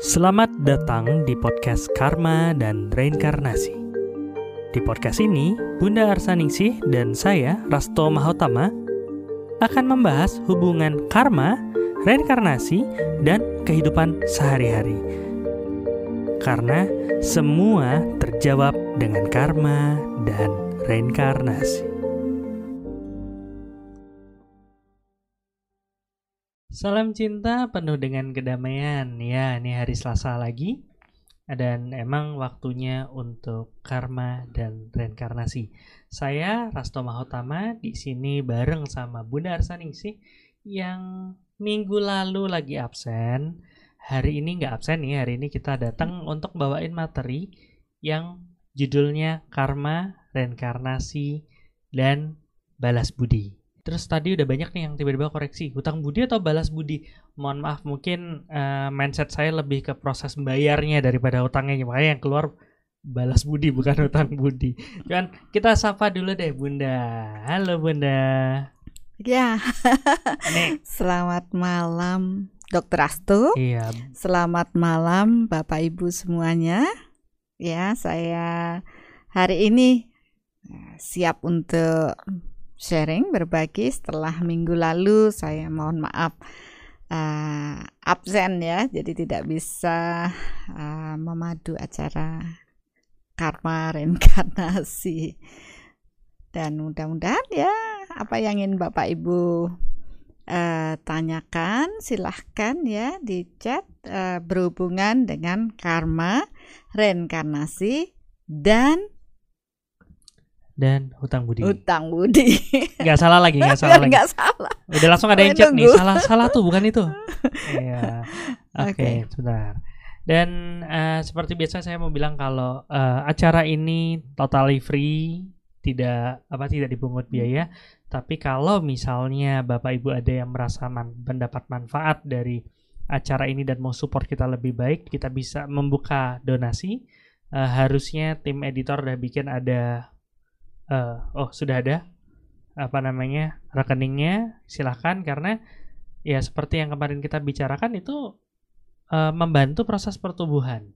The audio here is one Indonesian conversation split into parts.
Selamat datang di podcast Karma dan Reinkarnasi. Di podcast ini, Bunda Arsaningsih dan saya, Rasto Mahotama, akan membahas hubungan karma, reinkarnasi, dan kehidupan sehari-hari. Karena semua terjawab dengan karma dan reinkarnasi. Salam cinta penuh dengan kedamaian. Ya, ini hari Selasa lagi. Dan emang waktunya untuk karma dan reinkarnasi. Saya Rasto Mahotama di sini bareng sama Bunda Arsaningsih yang minggu lalu lagi absen. Hari ini nggak absen nih, hari ini kita datang untuk bawain materi yang judulnya karma, reinkarnasi, dan balas budi. Terus tadi udah banyak nih yang tiba-tiba koreksi hutang budi atau balas budi. Mohon maaf mungkin uh, mindset saya lebih ke proses bayarnya daripada hutangnya makanya yang keluar balas budi bukan hutang budi. Kan kita sapa dulu deh Bunda. Halo Bunda. Ya. Nih. Selamat malam Dokter Astu. Iya. Selamat malam Bapak Ibu semuanya. Ya, saya hari ini eh, siap untuk sharing berbagi. Setelah minggu lalu saya mohon maaf uh, absen ya. Jadi tidak bisa uh, memadu acara karma reinkarnasi. Dan mudah-mudahan ya apa yang ingin Bapak Ibu uh, tanyakan silahkan ya di chat uh, berhubungan dengan karma reinkarnasi. Dan dan hutang budi. Hutang budi. Gak salah lagi, gak salah lagi. Gak salah. Udah langsung ada yang chat nih. Salah, salah tuh bukan itu. Iya. Oke, okay, okay. sebentar. Dan uh, seperti biasa saya mau bilang kalau uh, acara ini totally free, tidak apa tidak dipungut biaya. Tapi kalau misalnya Bapak Ibu ada yang merasa man, mendapat manfaat dari acara ini dan mau support kita lebih baik, kita bisa membuka donasi. Uh, harusnya tim editor udah bikin ada uh, oh sudah ada apa namanya rekeningnya silahkan karena ya seperti yang kemarin kita bicarakan itu uh, membantu proses pertumbuhan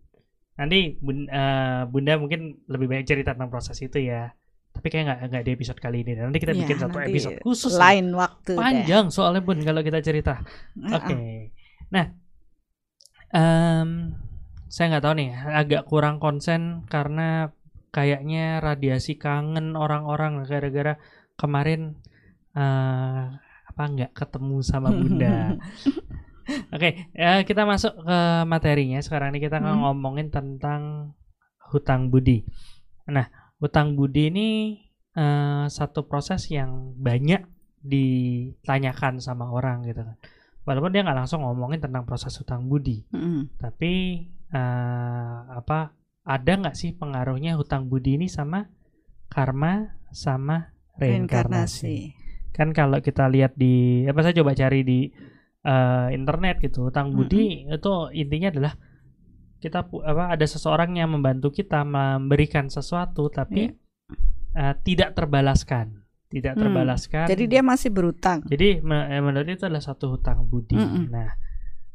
nanti bunda, uh, bunda mungkin lebih banyak cerita tentang proses itu ya tapi kayak nggak nggak di episode kali ini nanti kita ya, bikin satu episode khusus lain nih. waktu panjang deh. soalnya bun kalau kita cerita oke okay. nah um, saya nggak tahu nih agak kurang konsen karena kayaknya radiasi kangen orang-orang gara-gara kemarin uh, apa nggak ketemu sama bunda. Oke, okay, ya kita masuk ke materinya. Sekarang ini kita hmm. ngomongin tentang hutang budi. Nah, hutang budi ini uh, satu proses yang banyak ditanyakan sama orang gitu kan. Walaupun dia nggak langsung ngomongin tentang proses hutang budi, hmm. tapi uh, apa ada nggak sih pengaruhnya hutang budi ini sama karma sama reinkarnasi? reinkarnasi. Kan kalau kita lihat di apa saya coba cari di uh, internet gitu, hutang budi mm -hmm. itu intinya adalah kita apa ada seseorang yang membantu kita memberikan sesuatu tapi yeah. uh, tidak terbalaskan tidak hmm. terbalaskan. Jadi dia masih berutang. Jadi eh, menurut itu adalah satu hutang budi. Mm -mm. Nah,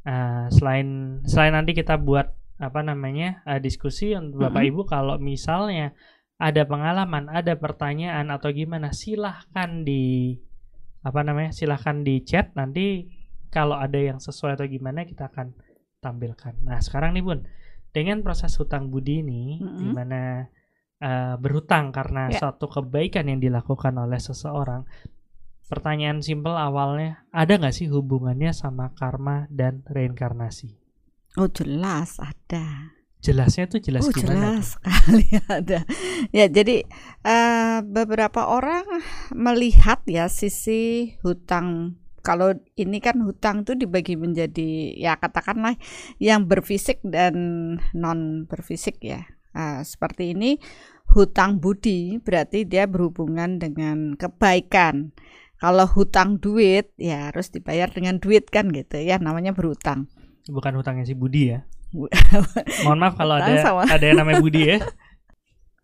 uh, selain selain nanti kita buat apa namanya uh, diskusi untuk bapak mm-hmm. ibu kalau misalnya ada pengalaman, ada pertanyaan atau gimana, silahkan di apa namanya, silahkan di chat nanti kalau ada yang sesuai atau gimana kita akan tampilkan. Nah sekarang nih bun, dengan proses hutang budi ini, mm-hmm. di mana uh, berhutang karena yeah. suatu kebaikan yang dilakukan oleh seseorang, pertanyaan simpel awalnya, ada nggak sih hubungannya sama karma dan reinkarnasi? Oh jelas ada. Jelasnya tuh jelas oh, gimana? Jelas sekali ada. Ya jadi uh, beberapa orang melihat ya sisi hutang. Kalau ini kan hutang tuh dibagi menjadi ya katakanlah yang berfisik dan non berfisik ya. Uh, seperti ini hutang budi berarti dia berhubungan dengan kebaikan. Kalau hutang duit ya harus dibayar dengan duit kan gitu ya namanya berhutang bukan hutangnya si Budi ya. Mohon maaf kalau ada sama. ada yang namanya Budi ya.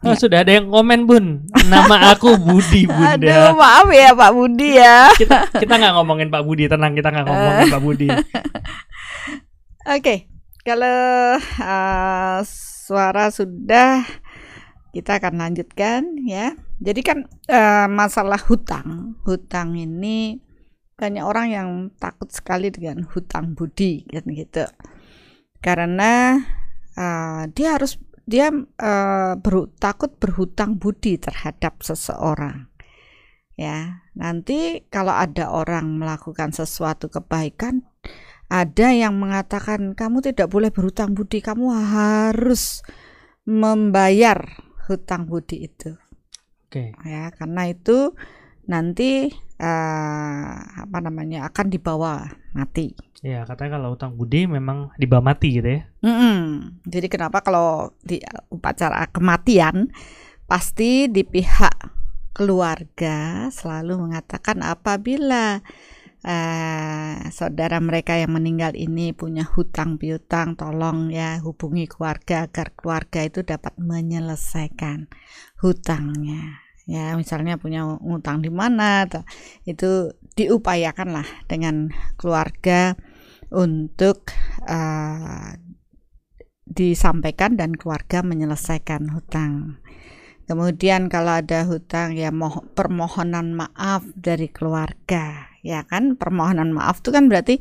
Oh, ya. sudah ada yang komen bun Nama aku Budi bunda Aduh maaf ya Pak Budi ya Kita kita nggak ngomongin Pak Budi Tenang kita nggak ngomongin Pak Budi Oke okay. kalau uh, suara sudah kita akan lanjutkan ya. Jadi kan uh, masalah hutang, hutang ini banyak orang yang takut sekali dengan hutang budi kan gitu. Karena uh, dia harus dia uh, ber, takut berhutang budi terhadap seseorang. Ya, nanti kalau ada orang melakukan sesuatu kebaikan, ada yang mengatakan kamu tidak boleh berhutang budi, kamu harus membayar hutang budi itu. Oke. Okay. Ya, karena itu nanti uh, apa namanya akan dibawa mati. Ya, katanya kalau hutang budi memang dibawa mati gitu ya. Mm -mm. Jadi kenapa kalau di upacara kematian pasti di pihak keluarga selalu mengatakan apabila uh, saudara mereka yang meninggal ini punya hutang piutang, tolong ya hubungi keluarga agar keluarga itu dapat menyelesaikan hutangnya. Ya, misalnya punya hutang di mana, itu diupayakanlah dengan keluarga untuk uh, disampaikan dan keluarga menyelesaikan hutang. Kemudian kalau ada hutang ya moh permohonan maaf dari keluarga ya kan permohonan maaf itu kan berarti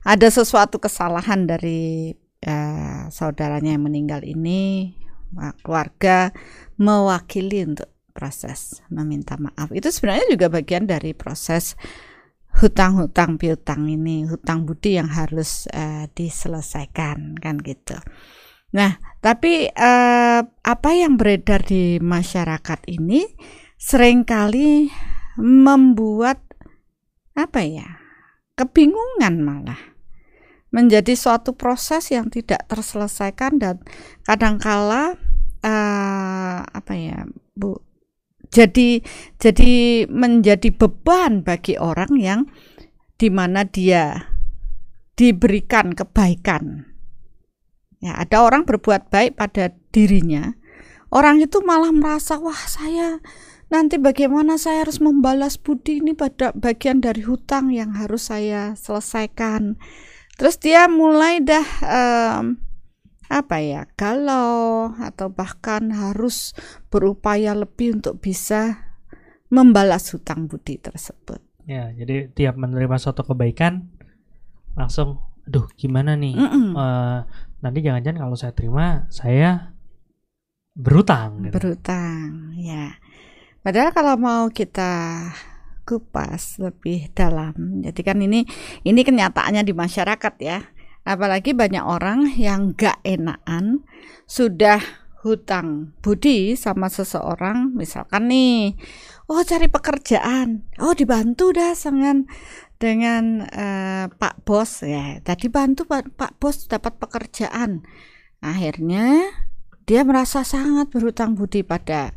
ada sesuatu kesalahan dari uh, saudaranya yang meninggal ini keluarga mewakili untuk proses meminta maaf. Itu sebenarnya juga bagian dari proses hutang-hutang piutang ini hutang budi yang harus uh, diselesaikan kan gitu. Nah tapi uh, apa yang beredar di masyarakat ini sering kali membuat apa ya kebingungan malah. Menjadi suatu proses yang tidak terselesaikan dan kadangkala uh, apa ya bu jadi jadi menjadi beban bagi orang yang di mana dia diberikan kebaikan ya ada orang berbuat baik pada dirinya orang itu malah merasa wah saya nanti bagaimana saya harus membalas budi ini pada bagian dari hutang yang harus saya selesaikan. Terus dia mulai dah um, apa ya galau atau bahkan harus berupaya lebih untuk bisa membalas hutang budi tersebut. Ya, jadi tiap menerima suatu kebaikan langsung, aduh gimana nih? Mm -mm. Uh, nanti jangan-jangan kalau saya terima saya berutang. Gitu. Berutang, ya. Padahal kalau mau kita kupas lebih dalam, jadi kan ini ini kenyataannya di masyarakat ya. Apalagi banyak orang yang gak enakan sudah hutang budi sama seseorang, misalkan nih, oh cari pekerjaan, oh dibantu dah dengan dengan uh, Pak Bos ya. Tadi bantu Pak, Pak Bos dapat pekerjaan. Akhirnya dia merasa sangat berhutang budi pada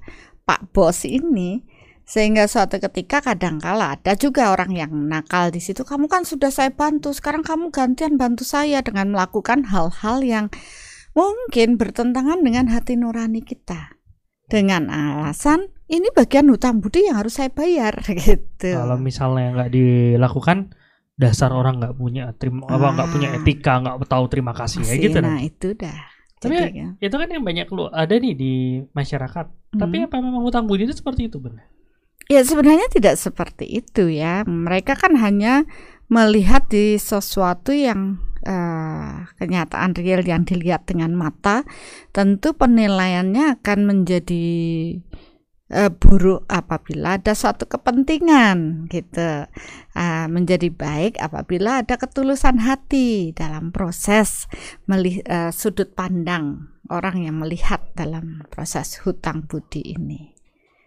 Pak Bos ini sehingga suatu ketika kadangkala ada juga orang yang nakal di situ kamu kan sudah saya bantu sekarang kamu gantian bantu saya dengan melakukan hal-hal yang mungkin bertentangan dengan hati nurani kita dengan alasan ini bagian hutang budi yang harus saya bayar gitu kalau misalnya nggak dilakukan dasar orang nggak punya terima ah. apa nggak punya ah. etika nggak tahu terima kasih ya gitu nah itu dah tapi Jadi, ya. itu kan yang banyak lu ada nih di masyarakat. Hmm. Tapi apa memang hutang budi itu seperti itu benar? Ya sebenarnya tidak seperti itu ya. Mereka kan hanya melihat di sesuatu yang uh, kenyataan real yang dilihat dengan mata. Tentu penilaiannya akan menjadi uh, buruk apabila ada suatu kepentingan gitu uh, menjadi baik apabila ada ketulusan hati dalam proses melih, uh, sudut pandang orang yang melihat dalam proses hutang budi ini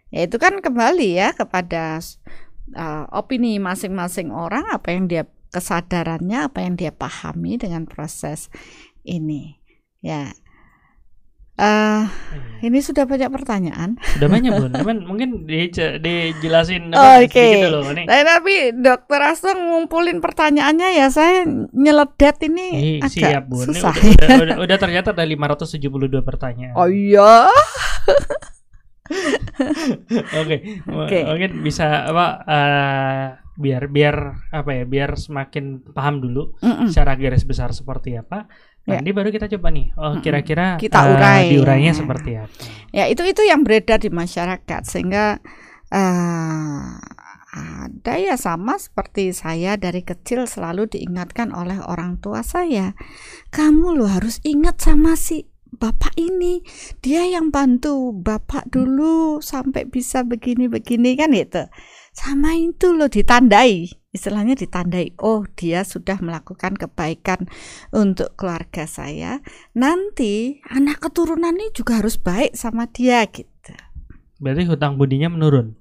ya itu kan kembali ya kepada uh, opini masing-masing orang apa yang dia kesadarannya apa yang dia pahami dengan proses ini ya Uh, ini sudah banyak pertanyaan. Sudah banyak bun. Cuman mungkin di, dijelasin Oke. Okay. Nah, tapi dokter Asong ngumpulin pertanyaannya ya saya nyeledet ini agak siap bun. Susah. Ini udah, udah, udah, udah ternyata ada 572 pertanyaan. Oh iya. Oke, okay. mungkin bisa apa uh, biar biar apa ya biar semakin paham dulu Mm-mm. secara garis besar seperti apa Ya. nanti baru kita coba nih oh kira-kira Kita eh, urai. diurainya seperti apa Ya itu itu yang beredar di masyarakat sehingga eh, ada ya sama seperti saya dari kecil selalu diingatkan oleh orang tua saya, kamu lo harus ingat sama si bapak ini, dia yang bantu bapak dulu sampai bisa begini-begini kan itu. Sama itu lo ditandai, istilahnya ditandai. Oh dia sudah melakukan kebaikan untuk keluarga saya. Nanti anak keturunan ini juga harus baik sama dia gitu. berarti hutang budinya menurun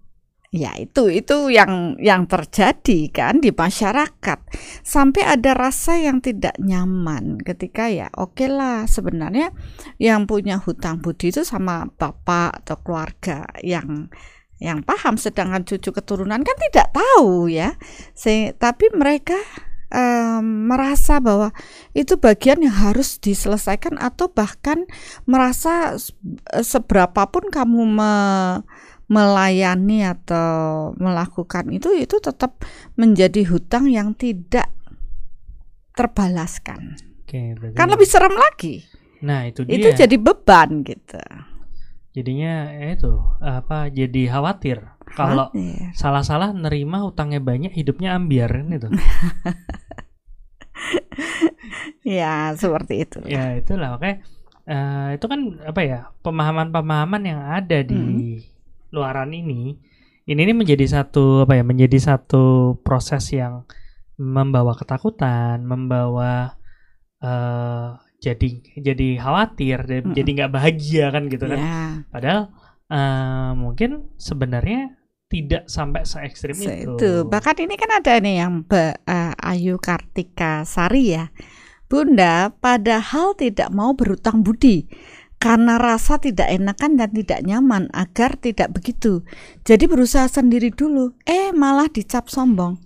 Ya itu itu yang yang terjadi kan di masyarakat. Sampai ada rasa yang tidak nyaman ketika ya oke lah sebenarnya yang punya hutang budi itu sama bapak atau keluarga yang yang paham sedangkan cucu keturunan kan tidak tahu ya. Se- tapi mereka em, merasa bahwa itu bagian yang harus diselesaikan atau bahkan merasa se- seberapapun kamu me- melayani atau melakukan itu itu tetap menjadi hutang yang tidak terbalaskan. oke Kan lebih serem lagi. nah itu dia Itu jadi beban gitu. jadinya ya itu apa jadi khawatir kalau Khawatir. salah-salah nerima hutangnya banyak hidupnya ambiar kan itu ya seperti itu. ya itulah makanya eh, itu kan apa ya pemahaman-pemahaman yang ada di Hmm. Luaran ini ini ini menjadi satu apa ya menjadi satu proses yang membawa ketakutan membawa eh jadi jadi khawatir dan Mm-mm. jadi nggak bahagia kan gitu kan Ya, padahal eh, mungkin sebenarnya tidak sampai se ekstrim itu itu. Bahkan ini kan ada nih yang Mbak eh, Ayu Kartika Sari ya. Bunda padahal tidak mau berutang budi karena rasa tidak enakan dan tidak nyaman agar tidak begitu. Jadi berusaha sendiri dulu. Eh malah dicap sombong.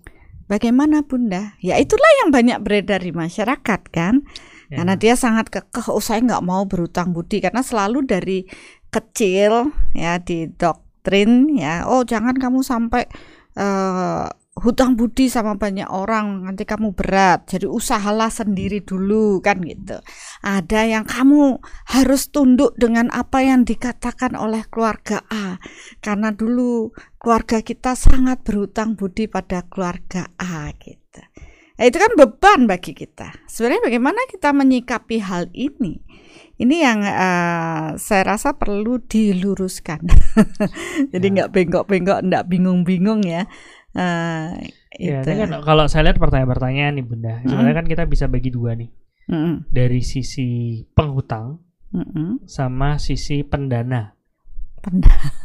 Bagaimana Bunda? Ya itulah yang banyak beredar di masyarakat kan. Ya. Karena dia sangat kekeh, oh saya nggak mau berutang budi karena selalu dari kecil ya di doktrin ya, oh jangan kamu sampai eh, hutang budi sama banyak orang nanti kamu berat. Jadi usahalah sendiri dulu kan gitu. Ada yang kamu harus tunduk dengan apa yang dikatakan oleh keluarga A karena dulu keluarga kita sangat berhutang budi pada keluarga A gitu. Nah, itu kan beban bagi kita. Sebenarnya bagaimana kita menyikapi hal ini? Ini yang eh, saya rasa perlu diluruskan. Jadi Ya. nggak bengkok-bengkok, nggak bingung-bingung ya. Eh, Ya, itu. kan kalau saya lihat pertanyaan-pertanyaan nih Bunda, sebenarnya Mm. kan kita bisa bagi dua nih. Mm-mm, Dari sisi penghutang mm-mm. sama sisi pendana.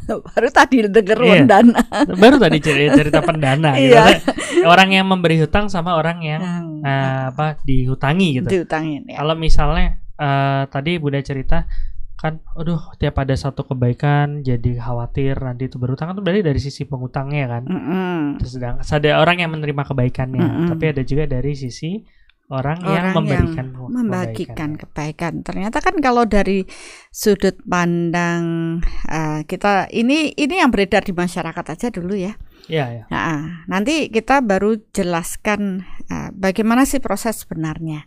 Baru tadi denger Iya. dana. Baru tadi cerita, cerita pendana gitu. Iya. Orang yang memberi hutang sama orang yang Yang eh, apa dihutangi gitu. diutangin ya. Kalau misalnya eh, tadi Bunda cerita kan aduh tiap ada satu kebaikan jadi khawatir nanti itu berhutang kan itu berarti dari sisi pengutangnya kan. Mm-mm. Terus sedang ada orang yang menerima kebaikannya, Mm-mm. tapi ada juga dari sisi orang, yang Orang memberikan yang membagikan kebaikan. kebaikan. Ternyata kan kalau dari sudut pandang eh, kita ini ini yang beredar di masyarakat aja dulu ya. Iya, ya. Nah, nanti kita baru jelaskan eh, bagaimana sih proses sebenarnya.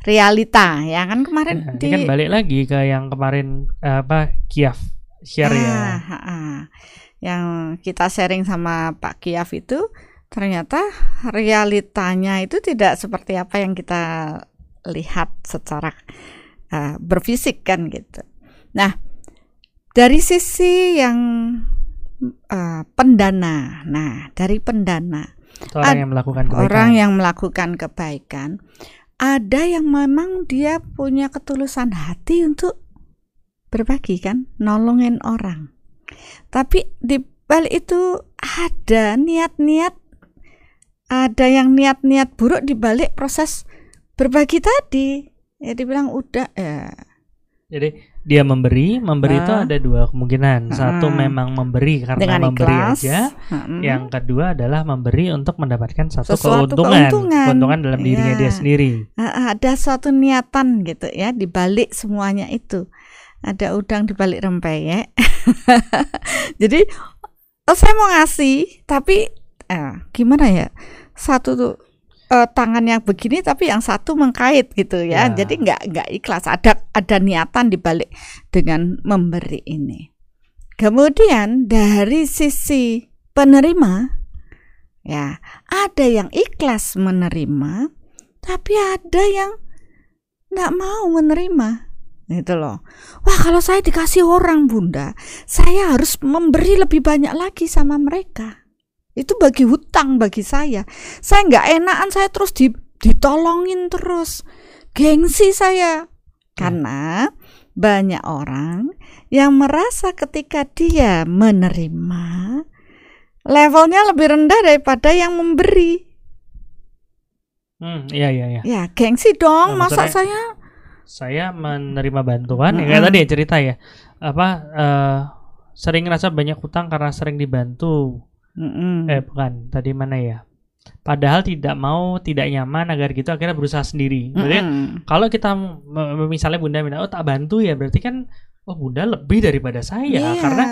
Realita ya kan kemarin Nah, di ini kan balik lagi ke yang kemarin eh, apa Kiev share ya. Ah, ah, ah. yang kita sharing sama Pak Kiaf itu ternyata realitanya itu tidak seperti apa yang kita lihat secara uh, berfisik kan gitu. Nah, dari sisi yang uh, pendana, nah dari pendana orang Ad- yang melakukan kebaikan. orang yang melakukan kebaikan, ada yang memang dia punya ketulusan hati untuk berbagi kan, nolongin orang. Tapi di balik itu ada niat-niat, ada yang niat-niat buruk di balik proses berbagi tadi. Ya dibilang udah ya. Jadi dia memberi, memberi itu Ah. ada dua kemungkinan. Satu Ah. memang memberi karena dengan memberi ikhlas. aja. Mm-mm. Yang kedua adalah memberi untuk mendapatkan satu Sesuatu keuntungan, keuntungan. dalam dirinya Iya. dia sendiri. Ah, ada suatu niatan gitu ya di balik semuanya itu. Ada udang di balik rempeyek. Jadi oh, saya mau ngasih, tapi eh, gimana ya satu tuh eh, tangan yang begini tapi yang satu mengkait gitu ya, Ya. jadi nggak nggak ikhlas. Ada ada niatan dibalik dengan memberi ini. Kemudian dari sisi penerima ya ada yang ikhlas menerima tapi ada yang nggak mau menerima. Gitu loh. Wah kalau saya dikasih orang bunda saya harus memberi lebih banyak lagi sama mereka itu bagi hutang bagi saya saya nggak enakan saya terus di, ditolongin terus gengsi saya karena banyak orang yang merasa ketika dia menerima levelnya lebih rendah daripada yang memberi Hmm, iya iya iya. ya gengsi dong Nah, masa saya Saya menerima bantuan ya kayak Mm-mm. tadi ya cerita ya. Apa eh, sering ngerasa banyak hutang karena sering dibantu. Mm-mm. Eh bukan, tadi mana ya? Padahal tidak mau, tidak nyaman agar gitu akhirnya berusaha sendiri. Berarti Mm-mm. kalau kita misalnya Bunda bilang, "Oh, tak bantu ya." Berarti kan oh Bunda lebih daripada saya Iya. karena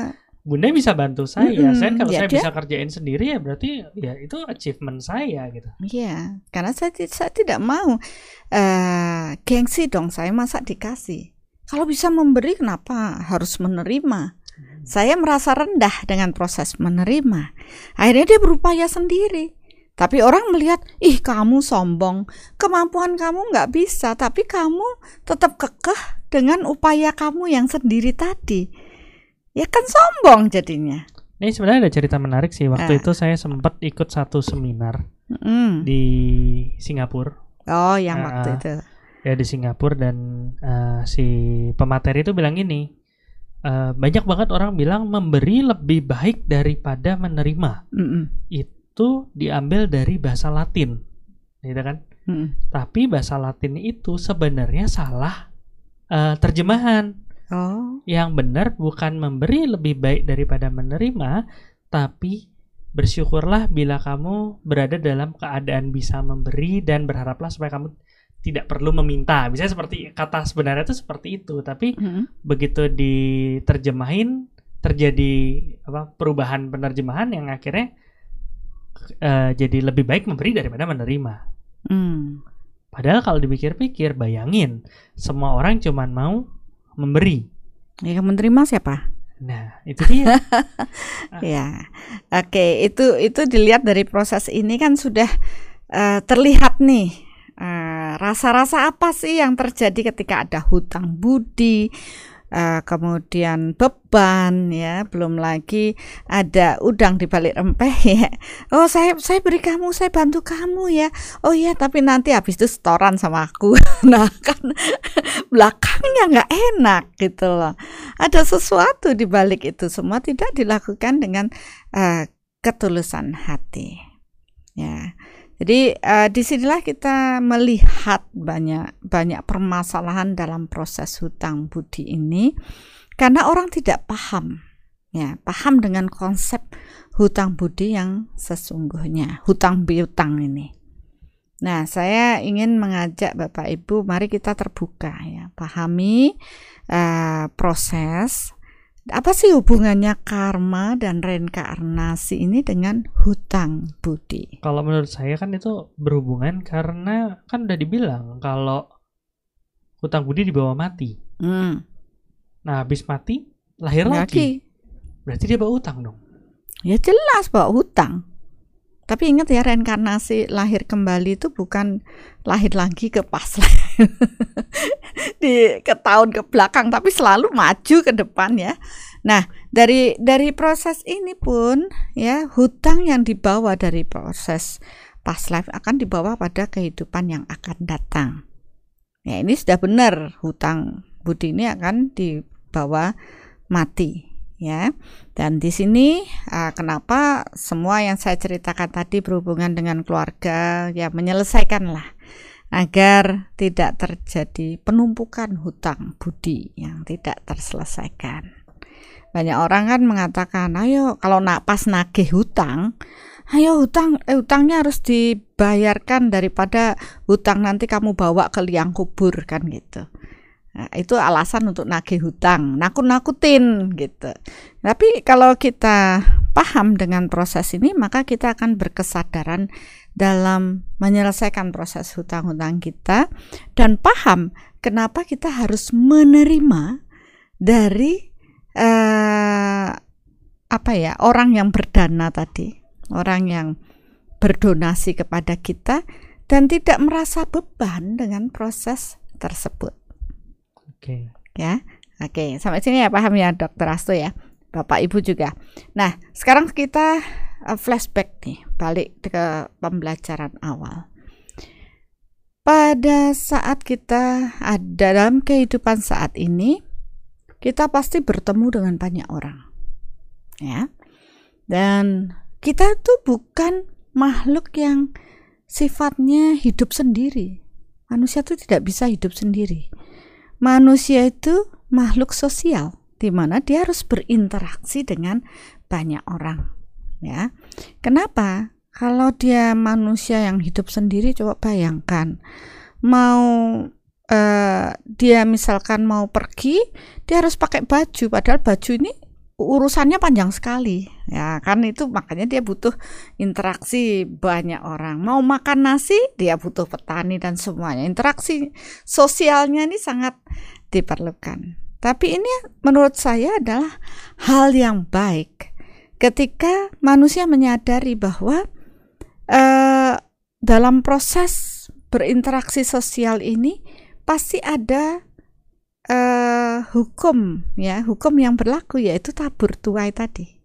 Bunda bisa bantu saya. Mm-mm. Saya kalau Ya, saya dia- bisa kerjain sendiri ya berarti ya itu achievement saya gitu. Iya, karena saya, saya tidak mau eh gengsi dong saya masa dikasih. Kalau bisa memberi kenapa harus menerima? Saya merasa rendah dengan proses menerima. Akhirnya dia berupaya sendiri. Tapi orang melihat, ih kamu sombong, kemampuan kamu nggak bisa, tapi kamu tetap kekeh dengan upaya kamu yang sendiri tadi. Ya kan sombong jadinya. Ini sebenarnya ada cerita menarik sih. Waktu Ah. itu saya sempat ikut satu seminar Mm. di Singapura. Oh, yang Ah, waktu itu. ya di Singapura dan eh, si pemateri itu bilang gini eh, banyak banget orang bilang memberi lebih baik daripada menerima Mm-mm. itu diambil dari bahasa Latin gitu kan Mm-mm. tapi bahasa Latin itu sebenarnya salah eh, terjemahan Oh. yang benar bukan memberi lebih baik daripada menerima tapi bersyukurlah bila kamu berada dalam keadaan bisa memberi dan berharaplah supaya kamu tidak perlu meminta. Misalnya seperti kata sebenarnya itu seperti itu, tapi Mm-mm. begitu diterjemahin terjadi apa perubahan penerjemahan yang akhirnya eh, jadi lebih baik memberi daripada menerima. Mm. Padahal kalau dipikir-pikir, bayangin semua orang cuman mau memberi. Ya, yang menerima siapa? Nah, itu dia. Ah. Ya, oke. Itu itu dilihat dari proses ini kan sudah eh, terlihat nih eh, rasa-rasa apa sih yang terjadi ketika ada hutang budi, eh, kemudian beban, ya, belum lagi ada udang di balik rempeh ya. Oh, saya saya beri kamu, saya bantu kamu ya. Oh iya, tapi nanti habis itu setoran sama aku. nah kan belakangnya nggak enak gitu loh ada sesuatu di balik itu semua tidak dilakukan dengan eh, ketulusan hati. Ya, jadi eh, di sinilah kita melihat banyak banyak permasalahan dalam proses hutang budi ini karena orang tidak paham, ya paham dengan konsep hutang budi yang sesungguhnya hutang piutang ini. Nah, saya ingin mengajak Bapak Ibu, mari kita terbuka ya, pahami eh, proses apa sih hubungannya karma dan reinkarnasi ini dengan hutang budi? Kalau menurut saya kan itu berhubungan karena kan udah dibilang kalau hutang budi dibawa mati. Hmm, Nah, habis mati lahir lagi. lagi. Berarti dia bawa utang dong. Ya jelas bawa hutang. Tapi ingat ya reinkarnasi lahir kembali itu bukan lahir lagi ke pas di ke tahun ke belakang tapi selalu maju ke depan ya. Nah, dari dari proses ini pun ya hutang yang dibawa dari proses past life akan dibawa pada kehidupan yang akan datang. Ya, ini sudah benar hutang budi ini akan dibawa mati ya. Dan di sini ah, kenapa semua yang saya ceritakan tadi berhubungan dengan keluarga ya menyelesaikanlah agar tidak terjadi penumpukan hutang budi yang tidak terselesaikan. Banyak orang kan mengatakan, ayo kalau nak pas nagih hutang, ayo hutang eh, hutangnya harus dibayarkan daripada hutang nanti kamu bawa ke liang kubur kan gitu. Nah, itu alasan untuk nagih hutang, nakut-nakutin gitu. Tapi kalau kita paham dengan proses ini, maka kita akan berkesadaran dalam menyelesaikan proses hutang-hutang kita dan paham kenapa kita harus menerima dari uh, apa ya orang yang berdana tadi, orang yang berdonasi kepada kita dan tidak merasa beban dengan proses tersebut. Oke. Okay. Ya. Oke, sampai sini ya paham ya Dokter Asto ya. Bapak Ibu juga. Nah, sekarang kita uh, flashback nih, balik ke pembelajaran awal. Pada saat kita ada dalam kehidupan saat ini, kita pasti bertemu dengan banyak orang ya. Dan kita tuh bukan makhluk yang sifatnya hidup sendiri. Manusia itu tidak bisa hidup sendiri. Manusia itu makhluk sosial di mana dia harus berinteraksi dengan banyak orang, ya. Kenapa? Kalau dia manusia yang hidup sendiri coba bayangkan mau uh, dia misalkan mau pergi, dia harus pakai baju padahal baju ini urusannya panjang sekali. Ya kan itu makanya dia butuh interaksi banyak orang. Mau makan nasi dia butuh petani dan semuanya. Interaksi sosialnya ini sangat diperlukan. Tapi ini menurut saya adalah hal yang baik ketika manusia menyadari bahwa eh, dalam proses berinteraksi sosial ini pasti ada uh, hukum ya. Hukum yang berlaku yaitu tabur tuai tadi.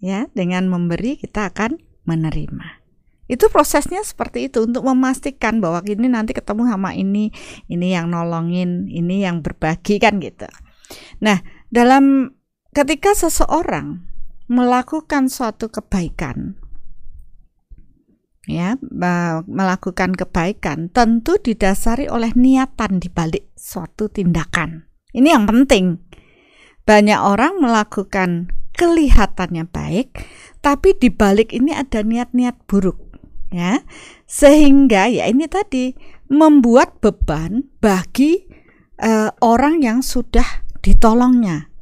Ya dengan memberi kita akan menerima. Itu prosesnya seperti itu untuk memastikan bahwa ini nanti ketemu sama ini ini yang nolongin ini yang berbagi kan gitu. Nah dalam ketika seseorang melakukan suatu kebaikan ya melakukan kebaikan tentu didasari oleh niatan di balik suatu tindakan. Ini yang penting. Banyak orang melakukan kelihatannya baik, tapi di balik ini ada niat-niat buruk, ya. Sehingga ya ini tadi membuat beban bagi uh, orang yang sudah ditolongnya.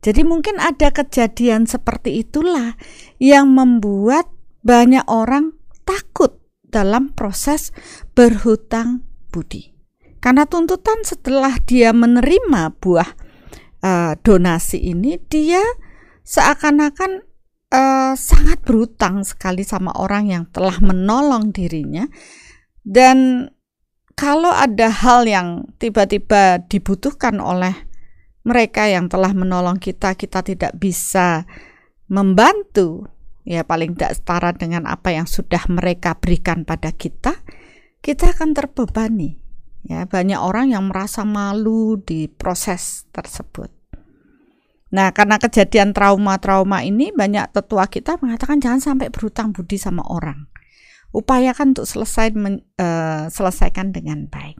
Jadi mungkin ada kejadian seperti itulah yang membuat banyak orang takut dalam proses berhutang budi. Karena tuntutan setelah dia menerima buah uh, donasi ini, dia seakan-akan uh, sangat berhutang sekali sama orang yang telah menolong dirinya. Dan kalau ada hal yang tiba-tiba dibutuhkan oleh mereka yang telah menolong kita, kita tidak bisa membantu ya paling tidak setara dengan apa yang sudah mereka berikan pada kita, kita akan terbebani. Ya, banyak orang yang merasa malu di proses tersebut. Nah, karena kejadian trauma-trauma ini banyak tetua kita mengatakan jangan sampai berhutang budi sama orang. Upayakan untuk selesai men, uh, selesaikan dengan baik.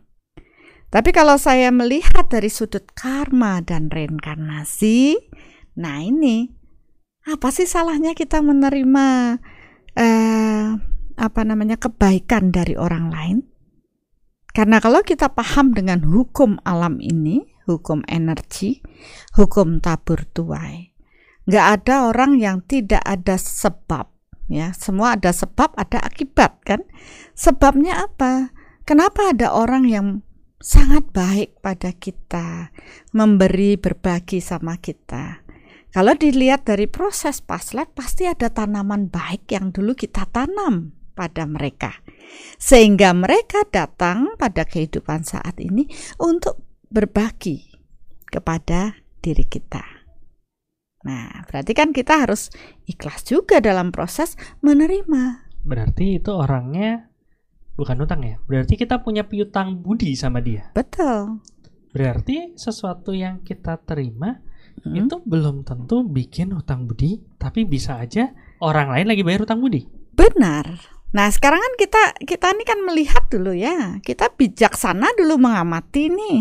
Tapi kalau saya melihat dari sudut karma dan reinkarnasi, nah ini apa sih salahnya kita menerima eh, apa namanya kebaikan dari orang lain? Karena kalau kita paham dengan hukum alam ini, hukum energi, hukum tabur tuai, nggak ada orang yang tidak ada sebab, ya semua ada sebab, ada akibat kan? Sebabnya apa? Kenapa ada orang yang sangat baik pada kita, memberi berbagi sama kita? Kalau dilihat dari proses paslet, pasti ada tanaman baik yang dulu kita tanam pada mereka, sehingga mereka datang pada kehidupan saat ini untuk berbagi kepada diri kita. Nah, berarti kan kita harus ikhlas juga dalam proses menerima. Berarti itu orangnya bukan utang ya? Berarti kita punya piutang budi sama dia. Betul. Berarti sesuatu yang kita terima hmm. itu belum tentu bikin hutang budi, tapi bisa aja orang lain lagi bayar hutang budi. Benar. Nah, sekarang kan kita kita ini kan melihat dulu ya. Kita bijaksana dulu mengamati nih.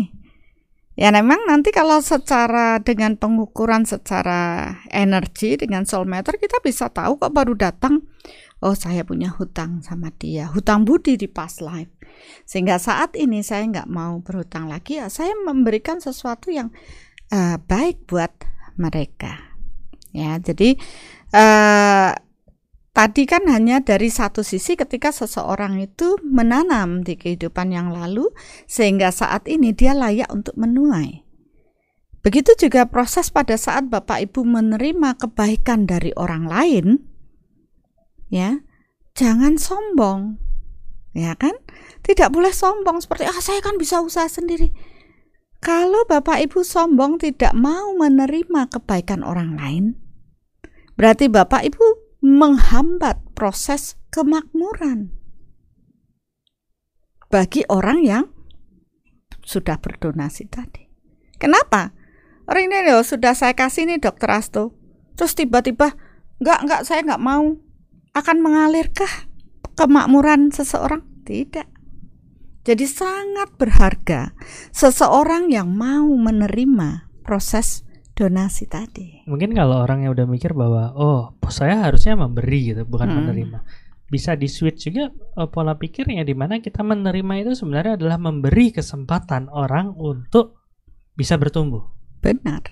Ya memang nanti kalau secara dengan pengukuran secara energi dengan soul meter kita bisa tahu kok baru datang oh saya punya hutang sama dia, hutang budi di past life. Sehingga saat ini saya nggak mau berhutang lagi ya saya memberikan sesuatu yang uh, baik buat mereka. Ya, jadi uh, tadi kan hanya dari satu sisi ketika seseorang itu menanam di kehidupan yang lalu sehingga saat ini dia layak untuk menuai. Begitu juga proses pada saat Bapak Ibu menerima kebaikan dari orang lain, ya, jangan sombong. Ya kan? Tidak boleh sombong seperti ah saya kan bisa usaha sendiri. Kalau Bapak Ibu sombong tidak mau menerima kebaikan orang lain, berarti Bapak Ibu menghambat proses kemakmuran bagi orang yang sudah berdonasi tadi. Kenapa? Orang ini loh sudah saya kasih nih dokter Asto. Terus tiba-tiba enggak enggak saya enggak mau akan mengalirkah kemakmuran seseorang? Tidak. Jadi sangat berharga seseorang yang mau menerima proses donasi tadi. Mungkin kalau orang yang udah mikir bahwa oh saya harusnya memberi gitu bukan hmm. menerima. Bisa di switch juga uh, pola pikirnya di mana kita menerima itu sebenarnya adalah memberi kesempatan orang untuk bisa bertumbuh. Benar.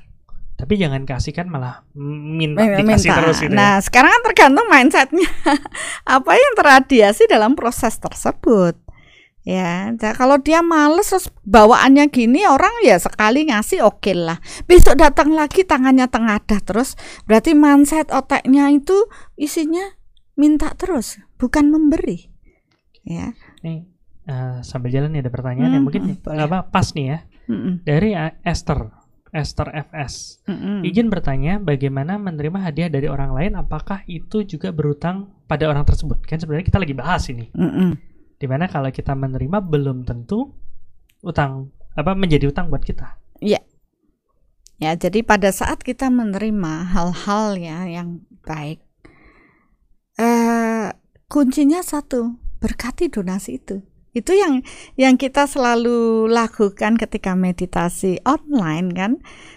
Tapi jangan kasihkan malah minta, minta. dikasih terus itu. Ya. Nah, ya. sekarang kan tergantung mindsetnya. Apa yang teradiasi dalam proses tersebut. Ya, kalau dia males terus bawaannya gini orang ya sekali ngasih oke okay lah. Besok datang lagi tangannya tengadah terus, berarti mindset otaknya itu isinya minta terus, bukan memberi. Ya. Nih, uh, sambil jalan nih ada pertanyaan hmm, yang mungkin boleh. apa pas nih ya. Hmm. Dari uh, Esther Esther FS. Mm-hmm. Izin bertanya, bagaimana menerima hadiah dari orang lain? Apakah itu juga berutang pada orang tersebut? Kan sebenarnya kita lagi bahas ini. Mm-hmm. Di mana kalau kita menerima belum tentu utang apa menjadi utang buat kita. Iya. Ya, jadi pada saat kita menerima hal-hal ya yang baik, eh, kuncinya satu, berkati donasi itu. Itu yang yang kita selalu lakukan ketika meditasi online kan.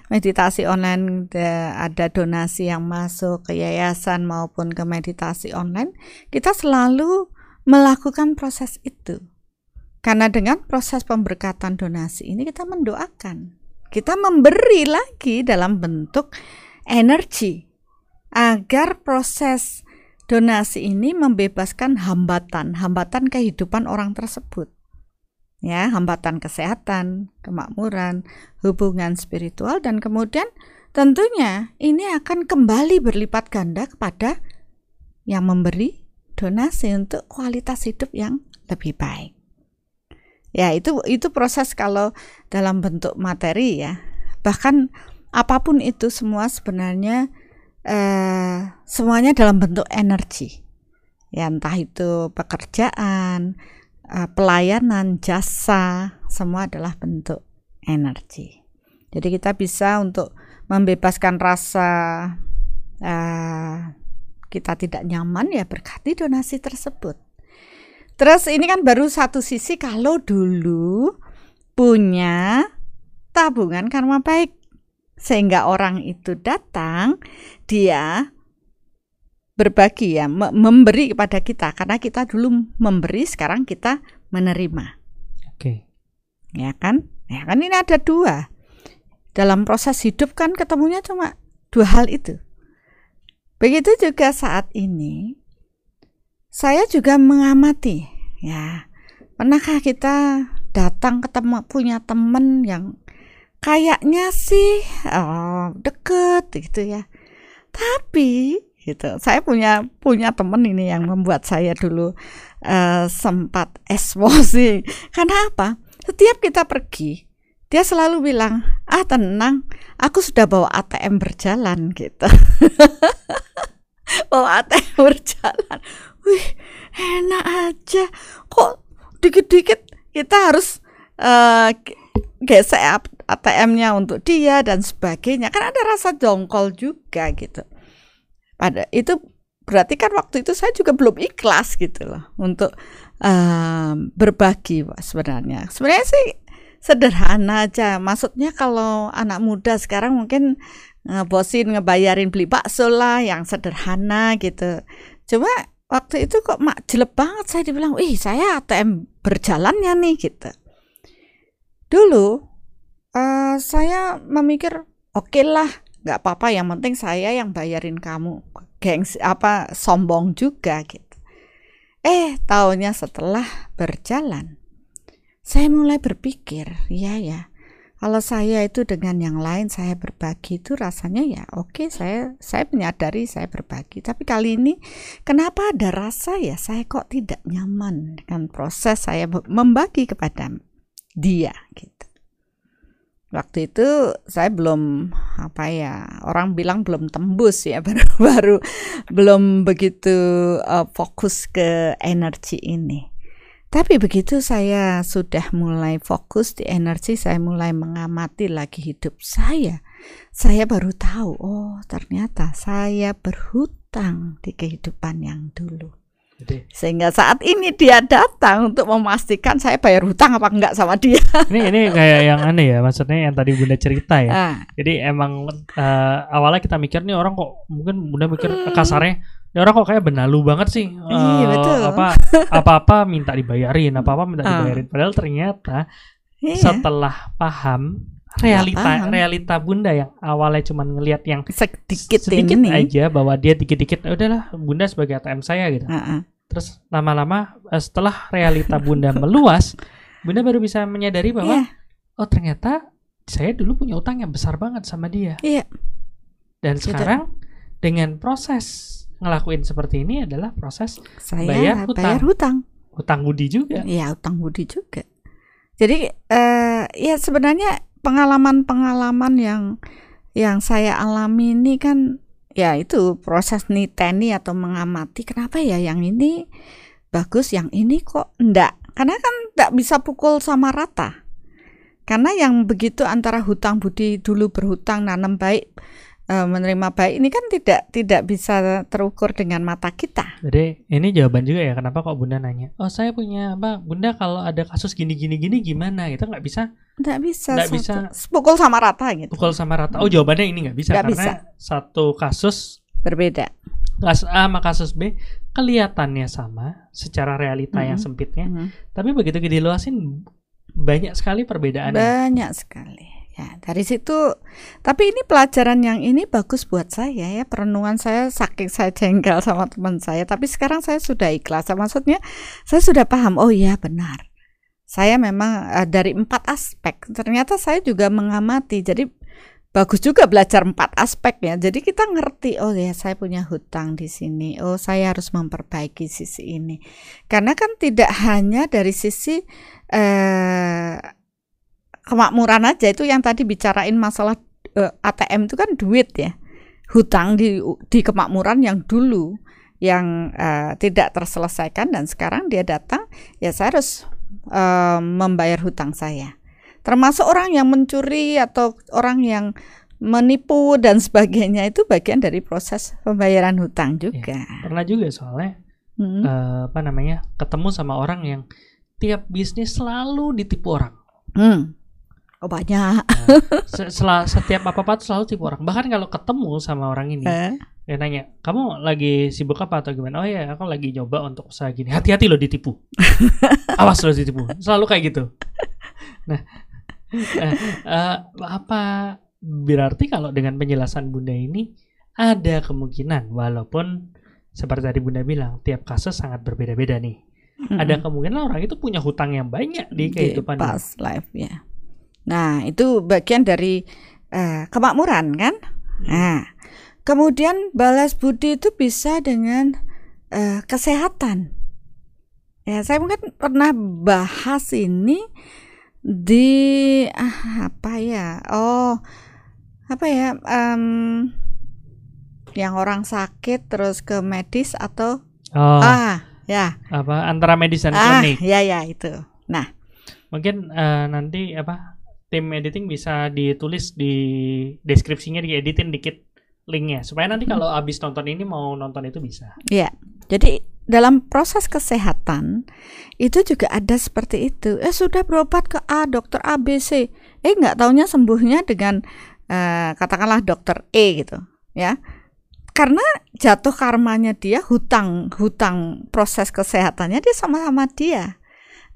Meditasi online ada donasi yang masuk ke yayasan maupun ke meditasi online, kita selalu melakukan proses itu. Karena dengan proses pemberkatan donasi ini kita mendoakan. Kita memberi lagi dalam bentuk energi agar proses donasi ini membebaskan hambatan-hambatan kehidupan orang tersebut. Ya, hambatan kesehatan, kemakmuran, hubungan spiritual dan kemudian tentunya ini akan kembali berlipat ganda kepada yang memberi donasi untuk kualitas hidup yang lebih baik. Ya, itu itu proses kalau dalam bentuk materi ya. Bahkan apa pun itu semua sebenarnya eh, semuanya dalam bentuk energi ya entah itu pekerjaan eh, pelayanan jasa semua adalah bentuk energi jadi kita bisa untuk membebaskan rasa eh, kita tidak nyaman ya berkati donasi tersebut. Terus ini kan baru satu sisi kalau dulu punya tabungan karma baik sehingga orang itu datang dia berbagi ya memberi kepada kita. Karena kita dulu memberi sekarang kita menerima. Oke. Okay. ya kan? Ya kan ini ada dua. Dalam proses hidup kan ketemunya cuma dua hal itu begitu juga saat ini saya juga mengamati ya pernahkah kita datang ketemu punya teman yang kayaknya sih oh, deket gitu ya. Tapi gitu saya punya punya temen ini yang membuat saya dulu uh, sempat emosi karena apa? Setiap kita pergi dia selalu bilang ah tenang aku sudah bawa ATM berjalan gitu. Bawa ATM berjalan. Wih enak aja. Kok dikit-dikit kita harus uh, gesek ATM-nya untuk dia dan sebagainya. Kan ada rasa jongkol juga gitu. Pada itu berarti kan waktu itu saya juga belum ikhlas gitu loh untuk um, berbagi sebenarnya. Sebenarnya sih sederhana aja. Maksudnya kalau anak muda sekarang mungkin ngebosin ngebayarin beli bakso lah yang sederhana gitu. Cuma waktu itu kok mak jelek banget saya dibilang ih saya ATM berjalannya nih gitu. Dulu uh, saya memikir oke okay lah nggak apa-apa yang penting saya yang bayarin kamu. Gengs apa sombong juga gitu. Eh tahunnya setelah berjalan saya mulai berpikir ya ya. Kalau saya itu dengan yang lain saya berbagi itu rasanya ya oke saya saya menyadari saya berbagi. Tapi kali ini kenapa ada rasa ya saya kok tidak nyaman dengan proses saya membagi kepada dia gitu. Waktu itu saya belum apa ya orang bilang belum tembus ya baru baru belum begitu uh, fokus ke energi ini tapi begitu saya sudah mulai fokus di energi, saya mulai mengamati lagi hidup saya. Saya baru tahu, oh ternyata saya berhutang di kehidupan yang dulu. Jadi, Sehingga saat ini dia datang untuk memastikan saya bayar hutang apa enggak sama dia. Ini ini kayak yang aneh ya, maksudnya yang tadi Bunda cerita ya. Ah. Jadi emang uh, awalnya kita mikir nih orang kok mungkin Bunda mikir hmm. kasarnya ya orang kok kayak benalu banget sih iya uh, betul apa apa apa minta dibayarin apa apa minta ah. dibayarin padahal ternyata iya. setelah paham realita realita bunda yang awalnya cuma ngelihat yang sedikit sedikit ini. aja bahwa dia dikit-dikit ya udahlah bunda sebagai ATM saya gitu uh -uh. terus lama-lama eh, setelah realita bunda meluas bunda baru bisa menyadari bahwa yeah. oh ternyata saya dulu punya utang yang besar banget sama dia yeah. dan gitu. sekarang dengan proses ngelakuin seperti ini adalah proses saya bayar hutang. Bayar hutang. Hutang budi juga. Iya, hutang budi juga. Jadi uh, ya sebenarnya pengalaman-pengalaman yang yang saya alami ini kan ya itu proses niteni atau mengamati kenapa ya yang ini bagus yang ini kok enggak karena kan enggak bisa pukul sama rata karena yang begitu antara hutang budi dulu berhutang nanam baik uh, menerima baik ini kan tidak tidak bisa terukur dengan mata kita. Jadi ini jawaban juga ya kenapa kok Bunda nanya. Oh saya punya apa Bunda kalau ada kasus gini gini gini gimana? Itu nggak bisa. Nggak bisa. Nggak bisa. Pukul sama rata gitu. Pukul sama rata. Oh jawabannya ini nggak bisa gak karena bisa. satu kasus berbeda. Kasus A sama kasus B kelihatannya sama secara realita mm -hmm. yang sempitnya, mm -hmm. tapi begitu diluasin banyak sekali perbedaan. Banyak sekali. Ya, dari situ tapi ini pelajaran yang ini bagus buat saya ya. Perenungan saya saking saya jengkel sama teman saya, tapi sekarang saya sudah ikhlas. Maksudnya saya sudah paham, oh iya benar. Saya memang uh, dari empat aspek. Ternyata saya juga mengamati. Jadi bagus juga belajar empat aspek ya. Jadi kita ngerti, oh ya saya punya hutang di sini. Oh saya harus memperbaiki sisi ini. Karena kan tidak hanya dari sisi eh kemakmuran aja itu yang tadi bicarain masalah uh, eh, ATM itu kan duit ya hutang di di kemakmuran yang dulu yang uh, tidak terselesaikan dan sekarang dia datang ya saya harus uh, membayar hutang saya termasuk orang yang mencuri atau orang yang menipu dan sebagainya itu bagian dari proses pembayaran hutang iya, juga ya, pernah juga soalnya hmm. uh, apa namanya ketemu sama orang yang tiap bisnis selalu ditipu orang hmm. Oh banyak. Nah, setelah setiap apa apa selalu tipu orang. Bahkan kalau ketemu sama orang ini, eh? dia nanya, kamu lagi sibuk apa atau gimana? Oh ya, aku lagi nyoba untuk usaha gini. Hati-hati loh ditipu. Awas loh ditipu. Selalu kayak gitu. Nah, uh, uh, apa berarti kalau dengan penjelasan bunda ini ada kemungkinan, walaupun seperti tadi bunda bilang, tiap kasus sangat berbeda-beda nih. Mm -hmm. Ada kemungkinan orang itu punya hutang yang banyak di kehidupan. Di past life ya. Nah, itu bagian dari uh, kemakmuran kan? Hmm. Nah, kemudian balas budi itu bisa dengan uh, kesehatan. Ya, saya mungkin pernah bahas ini di ah, apa ya? Oh, apa ya? Um, yang orang sakit terus ke medis atau oh, ah ya apa antara medis dan ah, klinik ya ya itu nah mungkin uh, nanti apa tim editing bisa ditulis di deskripsinya dieditin dikit linknya supaya nanti hmm. kalau abis nonton ini mau nonton itu bisa. Iya. Jadi dalam proses kesehatan itu juga ada seperti itu. Eh sudah berobat ke A dokter A B C. Eh nggak taunya sembuhnya dengan uh, katakanlah dokter E gitu, ya. Karena jatuh karmanya dia hutang hutang proses kesehatannya dia sama-sama dia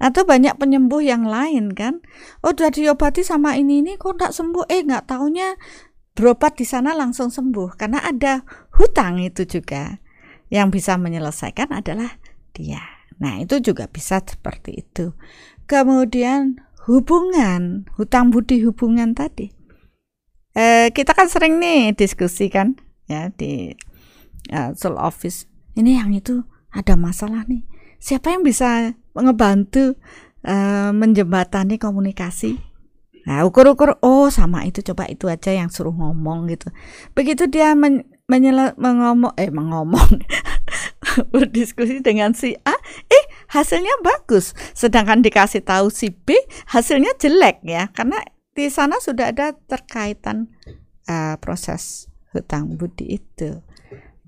atau banyak penyembuh yang lain kan oh udah diobati sama ini ini kok nggak sembuh eh nggak taunya berobat di sana langsung sembuh karena ada hutang itu juga yang bisa menyelesaikan adalah dia. Nah, itu juga bisa seperti itu. Kemudian hubungan, hutang budi hubungan tadi. Eh, kita kan sering nih diskusi kan ya di uh, soul office. Ini yang itu ada masalah nih. Siapa yang bisa ngebantu uh, menjembatani komunikasi? Nah, ukur-ukur oh sama itu coba itu aja yang suruh ngomong gitu. Begitu dia men, menyela, mengomong eh mengomong berdiskusi dengan si A, eh hasilnya bagus. Sedangkan dikasih tahu si B, hasilnya jelek ya. Karena di sana sudah ada terkaitan uh, proses hutang budi itu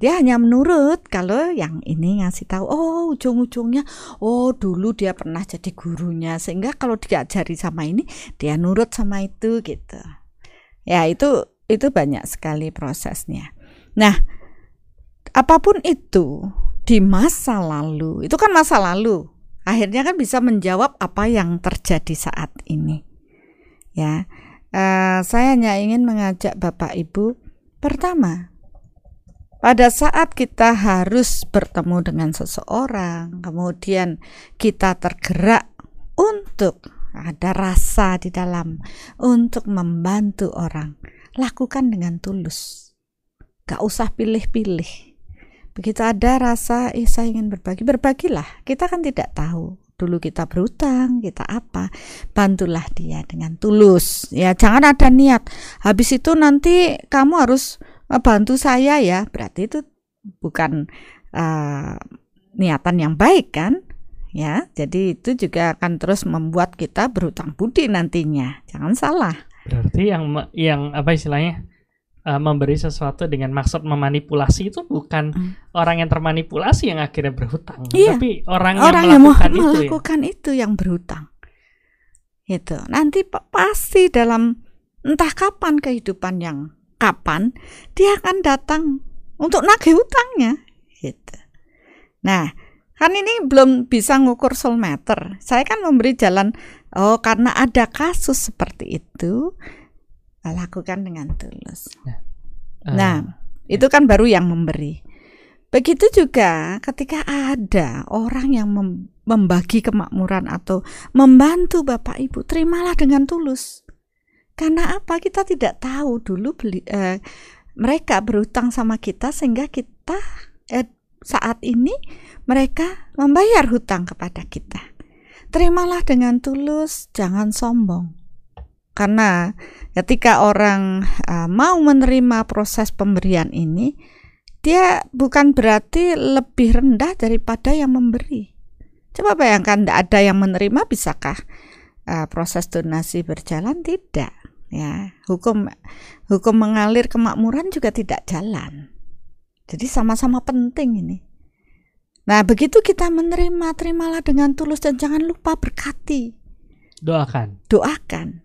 dia hanya menurut kalau yang ini ngasih tahu oh ujung-ujungnya oh dulu dia pernah jadi gurunya. Sehingga kalau diajari sama ini dia nurut sama itu gitu. Ya itu itu banyak sekali prosesnya. Nah apa pun itu di masa lalu itu kan masa lalu. Akhirnya kan bisa menjawab apa yang terjadi saat ini. Ya uh, saya hanya ingin mengajak bapak ibu pertama pada saat kita harus bertemu dengan seseorang, kemudian kita tergerak untuk ada rasa di dalam untuk membantu orang, lakukan dengan tulus. Gak usah pilih-pilih. Begitu ada rasa, eh saya ingin berbagi, berbagilah. Kita kan tidak tahu. Dulu kita berutang, kita apa. Bantulah dia dengan tulus. Ya, jangan ada niat. Habis itu nanti kamu harus bantu saya ya. Berarti itu bukan uh, niatan yang baik kan? Ya jadi itu juga akan terus membuat kita berhutang budi nantinya. Jangan salah. Berarti yang yang apa istilahnya uh, memberi sesuatu dengan maksud memanipulasi itu bukan hmm. orang yang termanipulasi yang akhirnya berhutang. Iya. tapi orang, orang yang melakukan, yang itu, melakukan ya? itu yang berhutang. Itu nanti pasti dalam entah kapan kehidupan yang kapan dia akan datang untuk nagih utangnya gitu. Nah, kan ini belum bisa ngukur soul meter. Saya kan memberi jalan oh karena ada kasus seperti itu lakukan dengan tulus. Nah, uh, nah itu kan baru yang memberi. Begitu juga ketika ada orang yang membagi kemakmuran atau membantu Bapak Ibu, terimalah dengan tulus. Karena apa? Kita tidak tahu dulu beli eh, mereka berutang sama kita sehingga kita eh, saat ini mereka membayar hutang kepada kita. Terimalah dengan tulus, jangan sombong. Karena ketika orang uh, mau menerima proses pemberian ini, dia bukan berarti lebih rendah daripada yang memberi. Coba bayangkan tidak ada yang menerima, bisakah uh, proses donasi berjalan? Tidak ya hukum hukum mengalir kemakmuran juga tidak jalan. Jadi sama-sama penting ini. Nah begitu kita menerima terimalah dengan tulus dan jangan lupa berkati. Doakan. Doakan.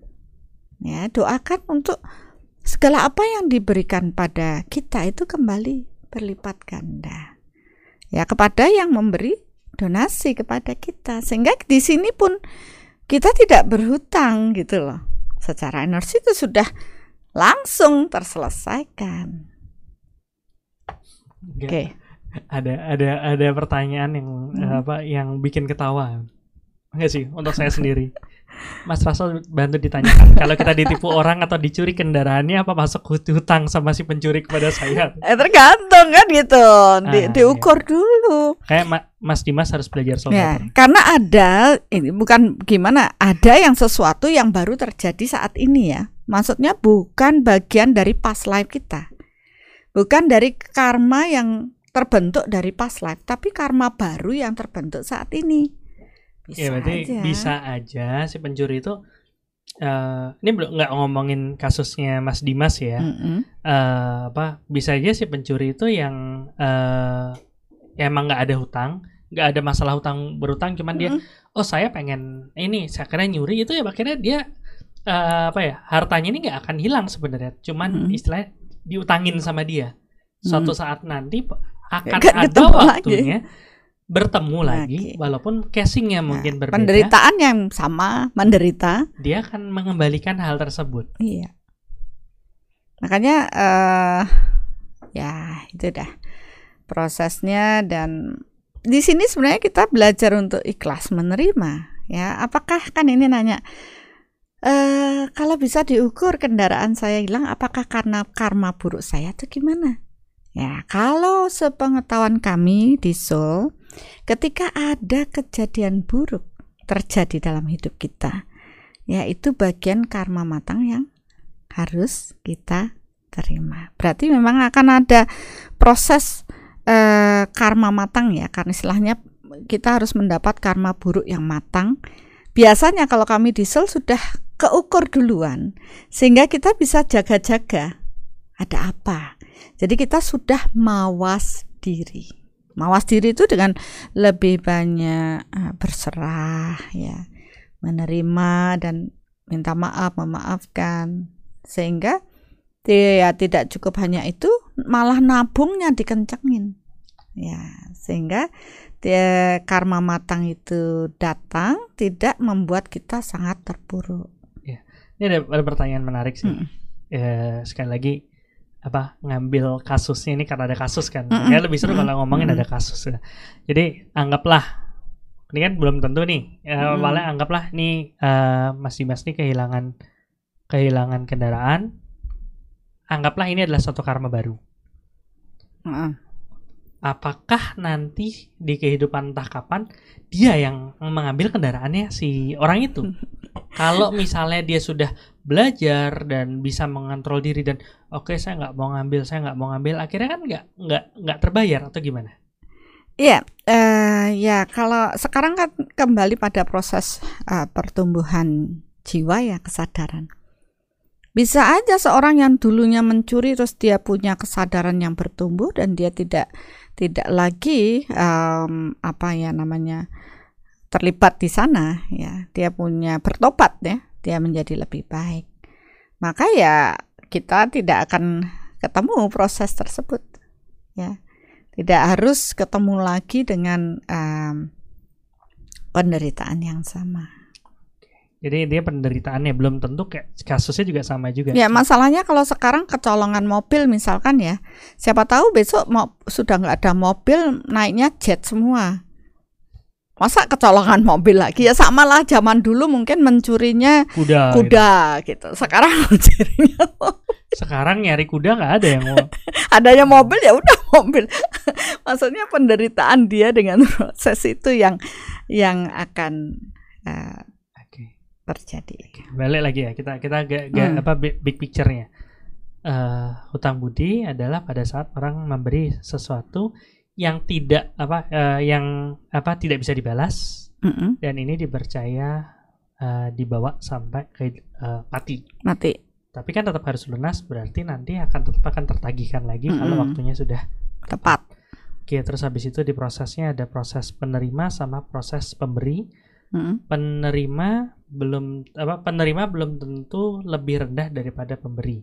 Ya doakan untuk segala apa yang diberikan pada kita itu kembali berlipat ganda. Ya kepada yang memberi donasi kepada kita. Sehingga di sini pun kita tidak berhutang gitu loh secara energi itu sudah langsung terselesaikan. Oke. Okay. Ada ada ada pertanyaan yang hmm. apa yang bikin ketawa. Enggak sih untuk saya sendiri. Mas Rasul bantu ditanyakan kalau kita ditipu orang atau dicuri kendaraannya apa masuk hutang sama si pencuri kepada saya? Eh tergantung kan gitu, Di, ah, diukur iya. dulu. Kayak Ma Mas Dimas harus belajar soal ya, Karena ada ini bukan gimana, ada yang sesuatu yang baru terjadi saat ini ya. Maksudnya bukan bagian dari past life kita, bukan dari karma yang terbentuk dari past life, tapi karma baru yang terbentuk saat ini. Bisa ya berarti aja. bisa aja si pencuri itu uh, ini belum nggak ngomongin kasusnya Mas Dimas ya. Mm -hmm. uh, apa bisa aja si pencuri itu yang uh, ya emang nggak ada hutang, nggak ada masalah hutang berutang, cuman mm -hmm. dia oh saya pengen ini saya kira nyuri itu ya akhirnya dia uh, apa ya hartanya ini nggak akan hilang sebenarnya, cuman mm -hmm. istilahnya diutangin sama dia. Suatu mm -hmm. saat nanti akan ada waktunya. Lagi bertemu lagi okay. walaupun casingnya nah, mungkin berbeda. penderitaan yang sama menderita. Dia akan mengembalikan hal tersebut. Iya. Makanya uh, ya itu dah prosesnya dan di sini sebenarnya kita belajar untuk ikhlas menerima ya. Apakah kan ini nanya uh, kalau bisa diukur kendaraan saya hilang apakah karena karma buruk saya atau gimana? Ya kalau sepengetahuan kami di Seoul ketika ada kejadian buruk terjadi dalam hidup kita ya itu bagian karma matang yang harus kita terima berarti memang akan ada proses uh, karma matang ya karena istilahnya kita harus mendapat karma buruk yang matang. Biasanya kalau kami diesel sudah keukur duluan sehingga kita bisa jaga-jaga ada apa. Jadi kita sudah mawas diri. Mawas diri itu dengan lebih banyak uh, berserah ya, menerima dan minta maaf, memaafkan sehingga ya tidak cukup hanya itu malah nabungnya dikencengin ya sehingga dia, karma matang itu datang tidak membuat kita sangat terpuruk. Ya. Ini ada, ada pertanyaan menarik sih. Hmm. Ya, sekali lagi apa ngambil kasusnya ini karena ada kasus kan. Mm -mm. lebih seru kalau ngomongin mm -mm. ada kasus. Ya. Jadi anggaplah ini kan belum tentu nih. Uh, mm. Malah anggaplah nih uh, Mas Dimas nih kehilangan kehilangan kendaraan. Anggaplah ini adalah suatu karma baru. Mm apakah nanti di kehidupan entah kapan dia yang mengambil kendaraannya si orang itu. Kalau misalnya dia sudah belajar dan bisa mengontrol diri dan oke okay, saya nggak mau ngambil, saya nggak mau ngambil, akhirnya kan nggak nggak nggak terbayar atau gimana? Iya, uh, ya kalau sekarang kan kembali pada proses uh, pertumbuhan jiwa ya kesadaran. Bisa aja seorang yang dulunya mencuri terus dia punya kesadaran yang bertumbuh dan dia tidak tidak lagi um, apa ya namanya terlibat di sana ya dia punya bertobat ya dia menjadi lebih baik maka ya kita tidak akan ketemu proses tersebut ya tidak harus ketemu lagi dengan um, penderitaan yang sama jadi dia penderitaannya belum tentu kayak kasusnya juga sama juga. Ya masalahnya kalau sekarang kecolongan mobil misalkan ya, siapa tahu besok mau sudah nggak ada mobil naiknya jet semua. Masa kecolongan mobil lagi ya sama lah zaman dulu mungkin mencurinya kuda, kuda gitu. gitu. Sekarang mencurinya Sekarang nyari kuda nggak ada yang mau. Adanya mobil ya udah mobil. Maksudnya penderitaan dia dengan proses itu yang yang akan uh, terjadi. Balik lagi ya kita kita gak, gak hmm. apa big picture-nya. Uh, hutang budi adalah pada saat orang memberi sesuatu yang tidak apa uh, yang apa tidak bisa dibalas mm -hmm. dan ini dipercaya uh, dibawa sampai ke uh, mati. Mati. Tapi kan tetap harus lunas berarti nanti akan tetap akan tertagihkan lagi mm -hmm. kalau waktunya sudah tepat. Oke, terus habis itu di prosesnya ada proses penerima sama proses pemberi hmm. penerima belum apa penerima belum tentu lebih rendah daripada pemberi.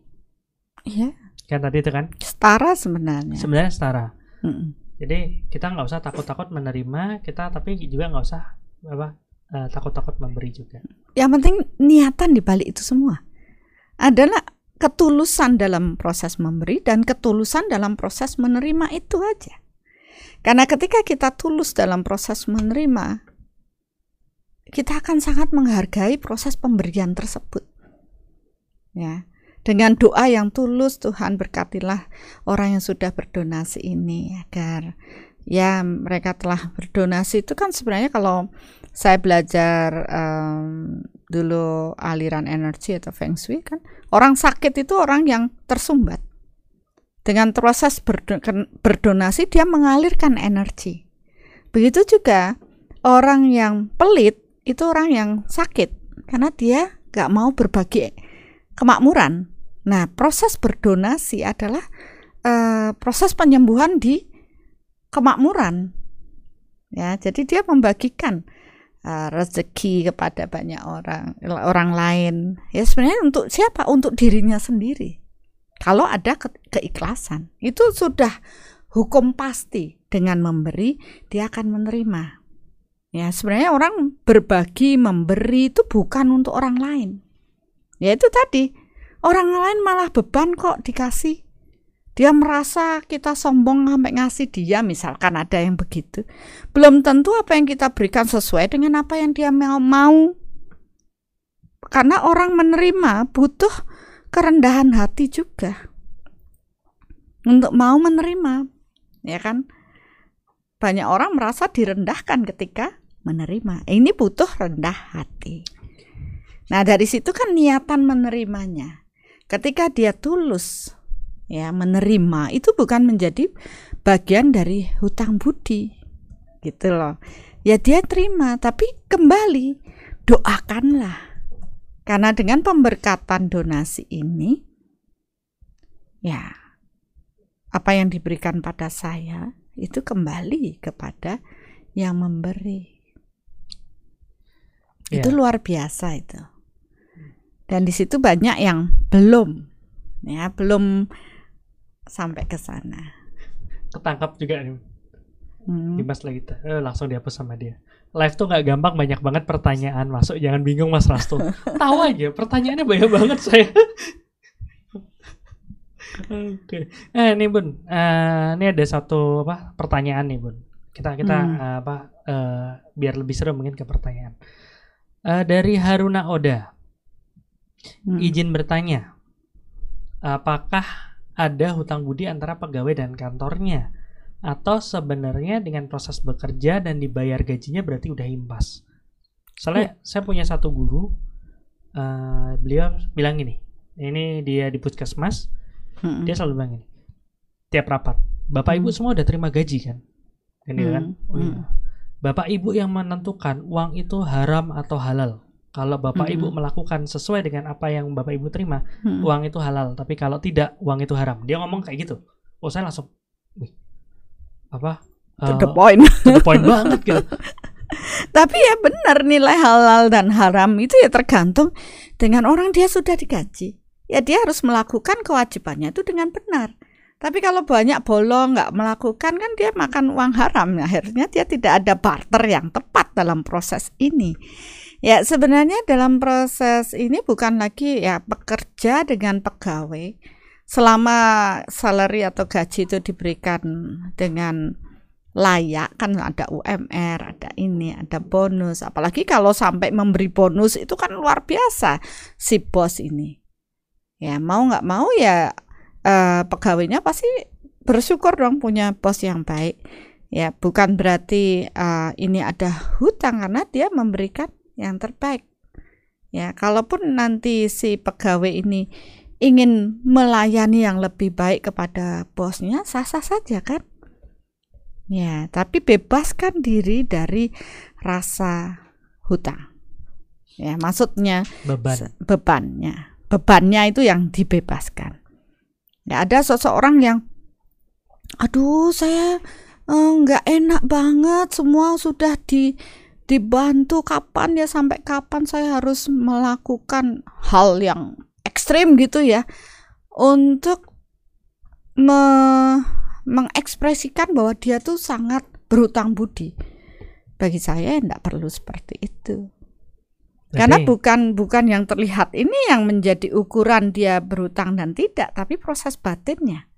Iya. Kan tadi itu kan? Setara sebenarnya. Sebenarnya setara. Hmm. Jadi kita nggak usah takut-takut menerima, kita tapi juga nggak usah apa uh, takut-takut memberi juga. Yang penting niatan di balik itu semua adalah ketulusan dalam proses memberi dan ketulusan dalam proses menerima itu aja. Karena ketika kita tulus dalam proses menerima, kita akan sangat menghargai proses pemberian tersebut. Ya. Dengan doa yang tulus Tuhan berkatilah orang yang sudah berdonasi ini agar ya mereka telah berdonasi. Itu kan sebenarnya kalau saya belajar um, dulu aliran energi atau feng shui kan orang sakit itu orang yang tersumbat. Dengan proses berdonasi dia mengalirkan energi. Begitu juga orang yang pelit itu orang yang sakit karena dia gak mau berbagi kemakmuran. Nah, proses berdonasi adalah uh, proses penyembuhan di kemakmuran. Ya, jadi dia membagikan uh, rezeki kepada banyak orang, orang lain. Ya sebenarnya untuk siapa? Untuk dirinya sendiri. Kalau ada ke keikhlasan, itu sudah hukum pasti dengan memberi dia akan menerima. Ya, sebenarnya orang berbagi, memberi itu bukan untuk orang lain. Ya itu tadi, Orang lain malah beban kok dikasih. Dia merasa kita sombong sampai ngasih dia misalkan ada yang begitu. Belum tentu apa yang kita berikan sesuai dengan apa yang dia mau. mau. Karena orang menerima butuh kerendahan hati juga. Untuk mau menerima, ya kan? Banyak orang merasa direndahkan ketika menerima. Ini butuh rendah hati. Nah, dari situ kan niatan menerimanya. Ketika dia tulus ya menerima itu bukan menjadi bagian dari hutang budi gitu loh. Ya dia terima tapi kembali doakanlah. Karena dengan pemberkatan donasi ini ya apa yang diberikan pada saya itu kembali kepada yang memberi. Yeah. itu luar biasa itu dan di situ banyak yang belum ya belum sampai ke sana. Ketangkap juga nih. Hmm. Dimas lagi eh, langsung dihapus sama dia. Live tuh nggak gampang, banyak banget pertanyaan masuk. Jangan bingung Mas Rasto. Tahu aja, pertanyaannya banyak banget saya. Oke. Okay. Eh nih Bun, uh, ini ada satu apa pertanyaan nih Bun. Kita kita hmm. uh, apa uh, biar lebih seru mungkin ke pertanyaan. Uh, dari Haruna Oda. Hmm. Izin bertanya. Apakah ada hutang budi antara pegawai dan kantornya atau sebenarnya dengan proses bekerja dan dibayar gajinya berarti udah impas. Soalnya hmm. saya punya satu guru, uh, beliau bilang gini, ini dia di puskesmas, hmm. dia selalu bilang gini, tiap rapat, bapak hmm. ibu semua udah terima gaji kan, ini hmm. kan, oh, iya. Hmm. bapak ibu yang menentukan uang itu haram atau halal. Kalau bapak hmm. ibu melakukan sesuai dengan apa yang bapak ibu terima, hmm. uang itu halal. Tapi kalau tidak, uang itu haram. Dia ngomong kayak gitu. Oh saya langsung, Wih, apa? To uh, the point. To the point banget gitu. Tapi ya benar nilai halal dan haram itu ya tergantung dengan orang dia sudah digaji. Ya dia harus melakukan kewajibannya itu dengan benar. Tapi kalau banyak bolong nggak melakukan kan dia makan uang haram. Akhirnya dia tidak ada barter yang tepat dalam proses ini. Ya, sebenarnya dalam proses ini bukan lagi ya pekerja dengan pegawai. Selama salary atau gaji itu diberikan dengan layak kan ada UMR, ada ini, ada bonus. Apalagi kalau sampai memberi bonus itu kan luar biasa si bos ini. Ya, mau nggak mau ya eh, pegawainya pasti bersyukur dong punya bos yang baik. Ya, bukan berarti uh, ini ada hutang karena dia memberikan yang terbaik. Ya, kalaupun nanti si pegawai ini ingin melayani yang lebih baik kepada bosnya, sah-sah saja kan? Ya, tapi bebaskan diri dari rasa hutang. Ya, maksudnya beban. bebannya. Bebannya itu yang dibebaskan. Ya, ada seseorang yang aduh, saya eh, nggak eh, enak banget semua sudah di dibantu kapan ya sampai kapan saya harus melakukan hal yang ekstrim gitu ya untuk me mengekspresikan bahwa dia tuh sangat berhutang budi. Bagi saya tidak perlu seperti itu. Jadi, Karena bukan bukan yang terlihat ini yang menjadi ukuran dia berhutang dan tidak, tapi proses batinnya.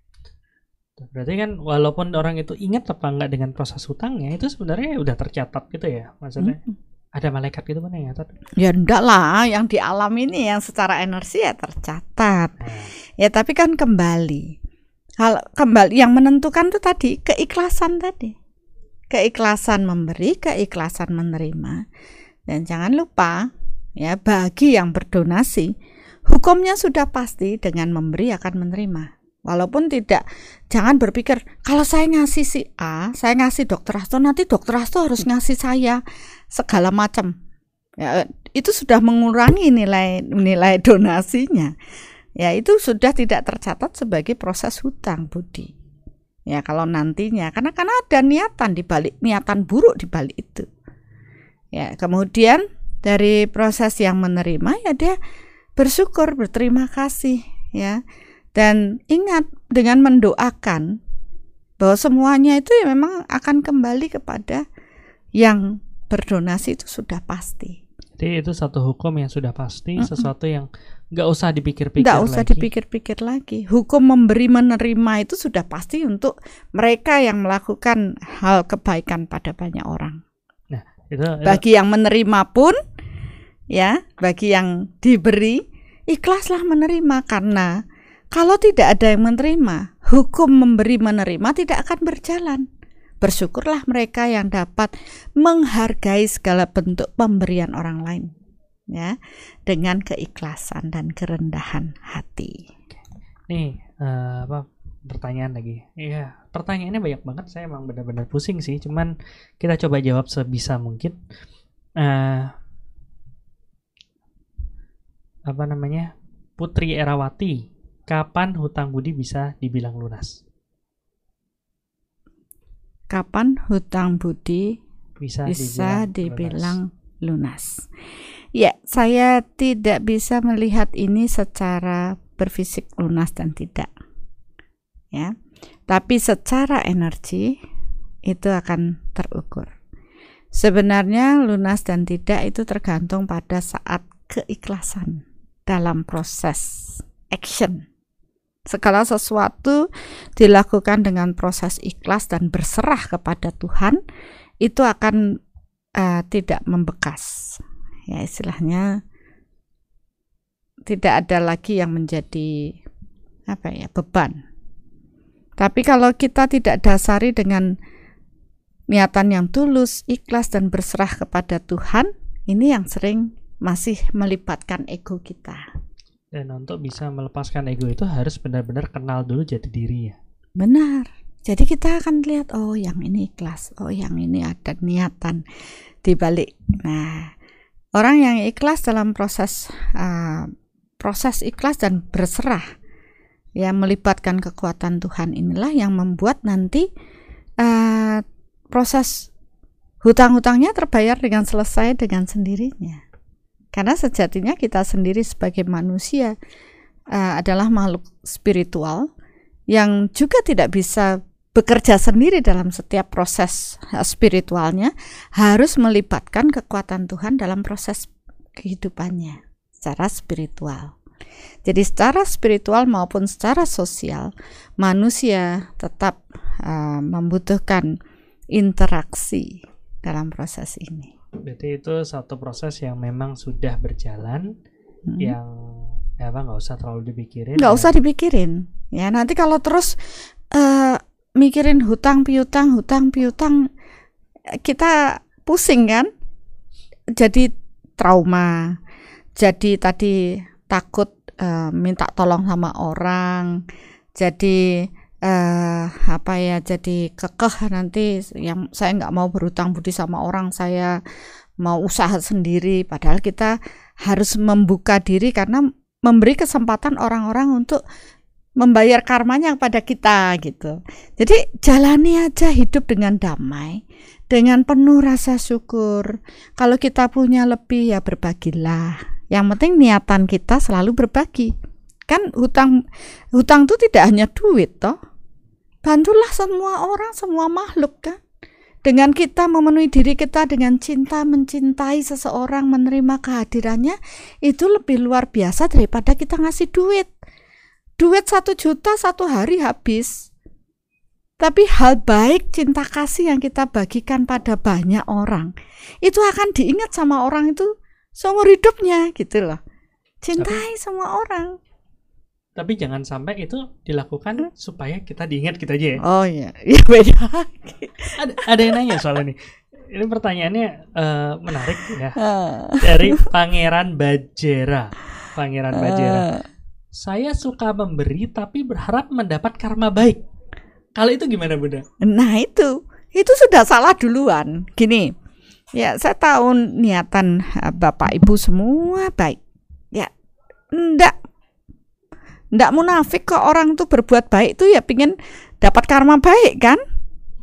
Berarti kan walaupun orang itu ingat apa enggak dengan proses hutangnya itu sebenarnya udah tercatat gitu ya maksudnya. Hmm. Ada malaikat gitu mana catat? Ya enggak lah, yang di alam ini yang secara energi ya tercatat. Hmm. Ya tapi kan kembali. Hal kembali yang menentukan tuh tadi keikhlasan tadi. Keikhlasan memberi, keikhlasan menerima. Dan jangan lupa ya bagi yang berdonasi, hukumnya sudah pasti dengan memberi akan menerima. Walaupun tidak, jangan berpikir kalau saya ngasih si A, saya ngasih dokter Hasto, nanti dokter Hasto harus ngasih saya segala macam. Ya, itu sudah mengurangi nilai nilai donasinya. Ya, itu sudah tidak tercatat sebagai proses hutang budi. Ya, kalau nantinya karena karena ada niatan di balik niatan buruk di balik itu. Ya, kemudian dari proses yang menerima ya dia bersyukur, berterima kasih ya dan ingat dengan mendoakan bahwa semuanya itu ya memang akan kembali kepada yang berdonasi itu sudah pasti. Jadi itu satu hukum yang sudah pasti, Mm-mm. sesuatu yang nggak usah dipikir-pikir Nggak usah lagi. dipikir-pikir lagi. Hukum memberi menerima itu sudah pasti untuk mereka yang melakukan hal kebaikan pada banyak orang. Itu, itu Bagi yang menerima pun, ya, bagi yang diberi, ikhlaslah menerima karena kalau tidak ada yang menerima, hukum memberi menerima tidak akan berjalan. Bersyukurlah mereka yang dapat menghargai segala bentuk pemberian orang lain, ya, dengan keikhlasan dan kerendahan hati. nih eh, apa pertanyaan lagi. Iya, pertanyaannya banyak banget. Saya emang benar-benar pusing sih. Cuman kita coba jawab sebisa mungkin. Eh, apa namanya? Putri Erawati, kapan hutang budi bisa dibilang lunas? Kapan hutang budi Bisa, bisa dibilang, lunas. dibilang lunas. Ya, saya tidak bisa melihat ini secara berfisik lunas dan tidak. Ya. Tapi secara energi itu akan terukur. Sebenarnya lunas dan tidak itu tergantung pada saat keikhlasan dalam proses action. Segala sesuatu dilakukan dengan proses ikhlas dan berserah kepada Tuhan, itu akan eh, tidak membekas. Ya, istilahnya tidak ada lagi yang menjadi apa ya, beban. Tapi kalau kita tidak dasari dengan niatan yang tulus, ikhlas dan berserah kepada Tuhan, ini yang sering masih melibatkan ego kita. Dan untuk bisa melepaskan ego itu harus benar-benar kenal dulu jati diri ya. Benar. Jadi kita akan lihat oh yang ini ikhlas, oh yang ini ada niatan di balik. Nah, orang yang ikhlas dalam proses uh, proses ikhlas dan berserah ya melibatkan kekuatan Tuhan inilah yang membuat nanti uh, proses hutang-hutangnya terbayar dengan selesai dengan sendirinya. Karena sejatinya kita sendiri sebagai manusia uh, adalah makhluk spiritual yang juga tidak bisa bekerja sendiri dalam setiap proses uh, spiritualnya harus melibatkan kekuatan Tuhan dalam proses kehidupannya secara spiritual. Jadi secara spiritual maupun secara sosial manusia tetap uh, membutuhkan interaksi dalam proses ini. Berarti itu satu proses yang memang sudah berjalan, Hmm. yang ya apa nggak usah terlalu dipikirin. nggak ya. usah dipikirin ya nanti kalau terus eh, mikirin hutang piutang hutang piutang kita pusing kan jadi trauma jadi tadi takut eh, minta tolong sama orang jadi eh apa ya jadi kekeh nanti yang saya nggak mau berhutang budi sama orang saya mau usaha sendiri padahal kita harus membuka diri karena memberi kesempatan orang-orang untuk membayar karmanya kepada kita gitu. Jadi jalani aja hidup dengan damai, dengan penuh rasa syukur. Kalau kita punya lebih ya berbagilah. Yang penting niatan kita selalu berbagi. Kan hutang hutang itu tidak hanya duit toh. Bantulah semua orang, semua makhluk kan. Dengan kita memenuhi diri kita dengan cinta, mencintai seseorang, menerima kehadirannya, itu lebih luar biasa daripada kita ngasih duit. Duit satu juta satu hari habis. Tapi hal baik cinta kasih yang kita bagikan pada banyak orang, itu akan diingat sama orang itu seumur hidupnya gitu loh. Cintai semua orang. Tapi jangan sampai itu dilakukan supaya kita diingat kita aja ya. Oh iya, iya beda. Ada, ada yang nanya soal ini. Ini pertanyaannya eh, menarik ya. Ah. Dari Pangeran Bajera. Pangeran Bajera. Ah. Saya suka memberi tapi berharap mendapat karma baik. Kalau itu gimana Bunda? Nah itu, itu sudah salah duluan. Gini, ya saya tahu niatan eh, bapak ibu semua baik. Ya, ndak, ndak munafik kok orang tuh berbuat baik tuh ya pingin dapat karma baik kan?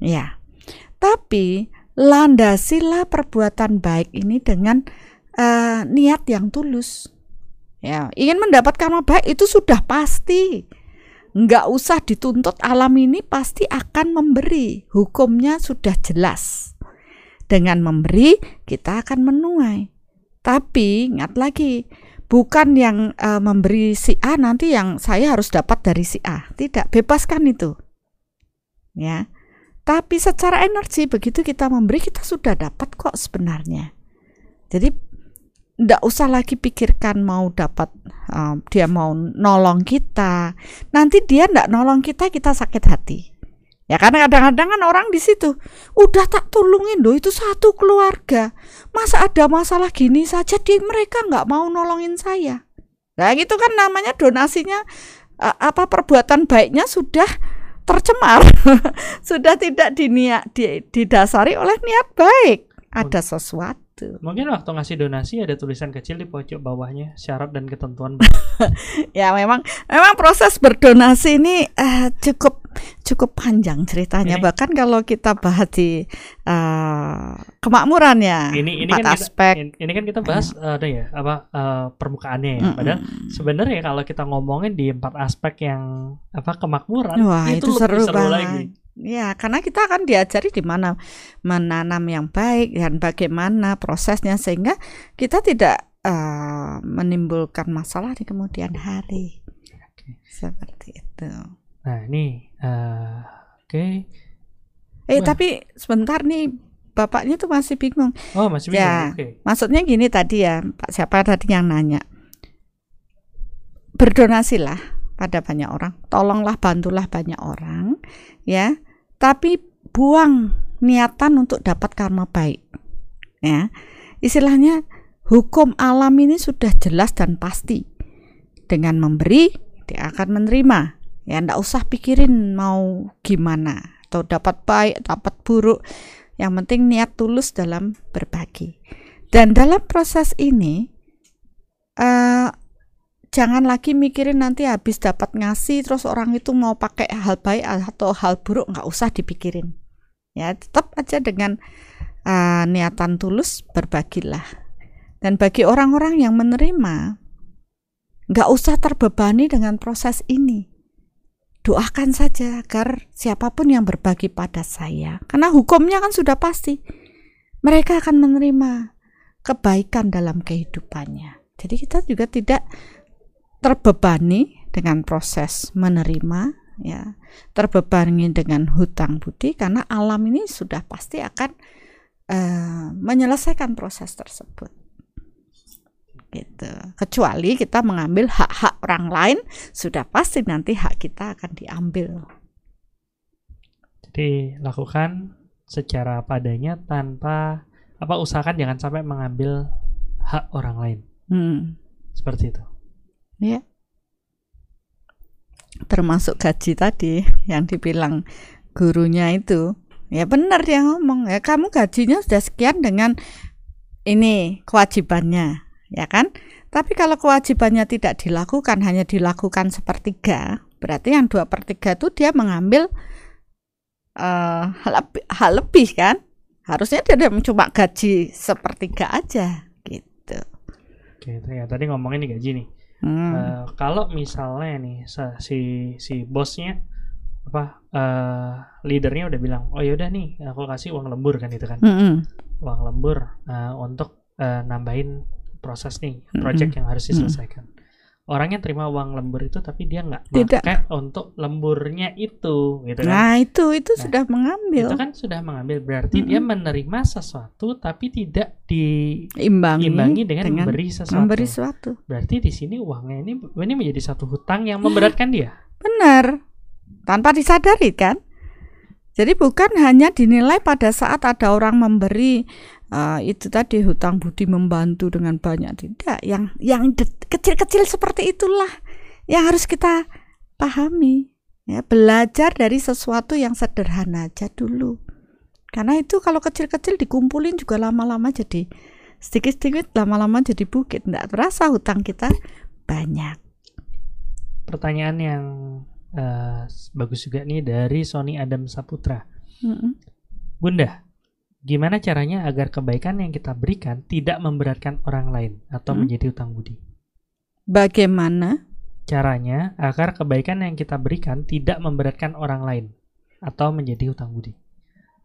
Ya, tapi landasilah perbuatan baik ini dengan eh, niat yang tulus. Ya, ingin mendapat karma baik itu sudah pasti. Nggak usah dituntut alam ini pasti akan memberi. Hukumnya sudah jelas. Dengan memberi kita akan menuai. Tapi ingat lagi, bukan yang uh, memberi si A nanti yang saya harus dapat dari si A. Tidak, bebaskan itu. Ya. Tapi secara energi begitu kita memberi kita sudah dapat kok sebenarnya. Jadi tidak usah lagi pikirkan mau dapat uh, dia mau nolong kita. Nanti dia tidak nolong kita kita sakit hati. Ya karena kadang-kadang kan orang di situ udah tak tolongin loh itu satu keluarga. Masa ada masalah gini saja di mereka nggak mau nolongin saya. Nah gitu kan namanya donasinya apa perbuatan baiknya sudah tercemar, sudah tidak diniat didasari oleh niat baik. Ada sesuatu gitu. Mungkin waktu ngasih donasi ada tulisan kecil di pojok bawahnya syarat dan ketentuan. ya memang memang proses berdonasi ini uh, cukup cukup panjang ceritanya. Ini, Bahkan kalau kita bahas di uh, kemakmuran ya. Ini ini kan aspek. Kita, ini kan kita bahas uh, ada ya apa uh, permukaannya ya. Mm Padahal sebenarnya kalau kita ngomongin di empat aspek yang apa kemakmuran Wah, itu, itu seru, seru lagi Ya, karena kita akan diajari di mana menanam yang baik dan bagaimana prosesnya sehingga kita tidak uh, menimbulkan masalah di kemudian hari. Oke. Seperti itu. Nah, ini uh, oke. Okay. Eh, Wah. tapi sebentar nih bapaknya tuh masih bingung. Oh, masih bingung. Ya, okay. maksudnya gini tadi ya, Pak siapa tadi yang nanya. Berdonasilah pada banyak orang, tolonglah bantulah banyak orang, ya tapi buang niatan untuk dapat karma baik. Ya. Istilahnya hukum alam ini sudah jelas dan pasti. Dengan memberi, dia akan menerima. Ya, ndak usah pikirin mau gimana atau dapat baik, dapat buruk. Yang penting niat tulus dalam berbagi. Dan dalam proses ini uh, jangan lagi mikirin nanti habis dapat ngasih terus orang itu mau pakai hal baik atau hal buruk nggak usah dipikirin ya tetap aja dengan uh, niatan tulus berbagilah dan bagi orang-orang yang menerima nggak usah terbebani dengan proses ini doakan saja agar siapa pun yang berbagi pada saya. Karena hukumnya kan sudah pasti. Mereka akan menerima kebaikan dalam kehidupannya. Jadi kita juga tidak terbebani dengan proses menerima ya. Terbebani dengan hutang budi karena alam ini sudah pasti akan uh, menyelesaikan proses tersebut gitu. Kecuali kita mengambil hak-hak orang lain sudah pasti nanti hak kita akan diambil. Jadi lakukan secara padanya tanpa apa usahakan jangan sampai mengambil hak orang lain. Hmm. seperti itu. Ya termasuk gaji tadi yang dibilang gurunya itu. Ya benar dia ngomong ya kamu gajinya sudah sekian dengan ini kewajibannya ya kan? Tapi kalau kewajibannya tidak dilakukan hanya dilakukan sepertiga berarti yang dua per tiga itu dia mengambil uh, hal, lebih, hal lebih kan? Harusnya dia cuma gaji sepertiga aja gitu. Oke ya tadi ngomongin gaji nih. Hmm. Uh, kalau misalnya nih si si bosnya apa uh, leadernya udah bilang oh yaudah nih aku kasih uang lembur kan itu kan? Hmm. uang lembur uh, untuk uh, nambahin proses nih project hmm. yang harus diselesaikan. Hmm orangnya terima uang lembur itu tapi dia nggak pakai untuk lemburnya itu gitu kan? Nah itu itu nah, sudah mengambil. itu kan sudah mengambil. Berarti mm -hmm. dia menerima sesuatu tapi tidak diimbangi dengan, dengan memberi sesuatu. memberi sesuatu. Berarti di sini uangnya ini ini menjadi satu hutang yang memberatkan dia? Benar. Tanpa disadari kan? Jadi bukan hanya dinilai pada saat ada orang memberi uh, itu tadi hutang budi membantu dengan banyak. Tidak yang yang kecil-kecil seperti itulah yang harus kita pahami. Ya belajar dari sesuatu yang sederhana aja dulu. Karena itu kalau kecil-kecil dikumpulin juga lama-lama jadi sedikit-sedikit lama-lama jadi bukit. Tidak terasa hutang kita banyak. Pertanyaan yang uh, bagus juga nih dari Sony Adam Saputra. Mm -hmm. Bunda Gimana caranya agar kebaikan yang kita berikan tidak memberatkan orang lain atau hmm. menjadi utang budi? Bagaimana? Caranya agar kebaikan yang kita berikan tidak memberatkan orang lain atau menjadi utang budi.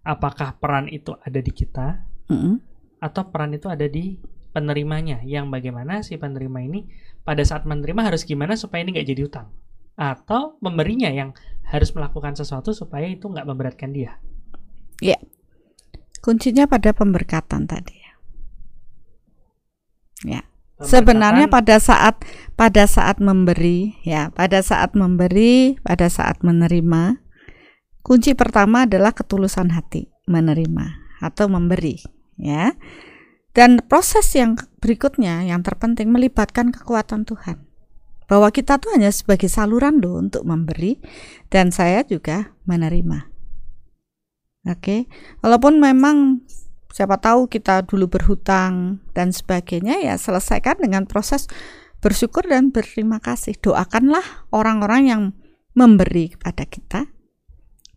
Apakah peran itu ada di kita hmm. atau peran itu ada di penerimanya yang bagaimana si penerima ini pada saat menerima harus gimana supaya ini nggak jadi utang atau memberinya yang harus melakukan sesuatu supaya itu nggak memberatkan dia. Ya, kuncinya pada pemberkatan tadi. Ya, sebenarnya pada saat pada saat memberi, ya, pada saat memberi, pada saat menerima, kunci pertama adalah ketulusan hati menerima atau memberi, ya. Dan proses yang berikutnya yang terpenting melibatkan kekuatan Tuhan. Bahwa kita tuh hanya sebagai saluran loh untuk memberi dan saya juga menerima. Oke, walaupun memang siapa tahu kita dulu berhutang dan sebagainya ya selesaikan dengan proses bersyukur dan berterima kasih. Doakanlah orang-orang yang memberi kepada kita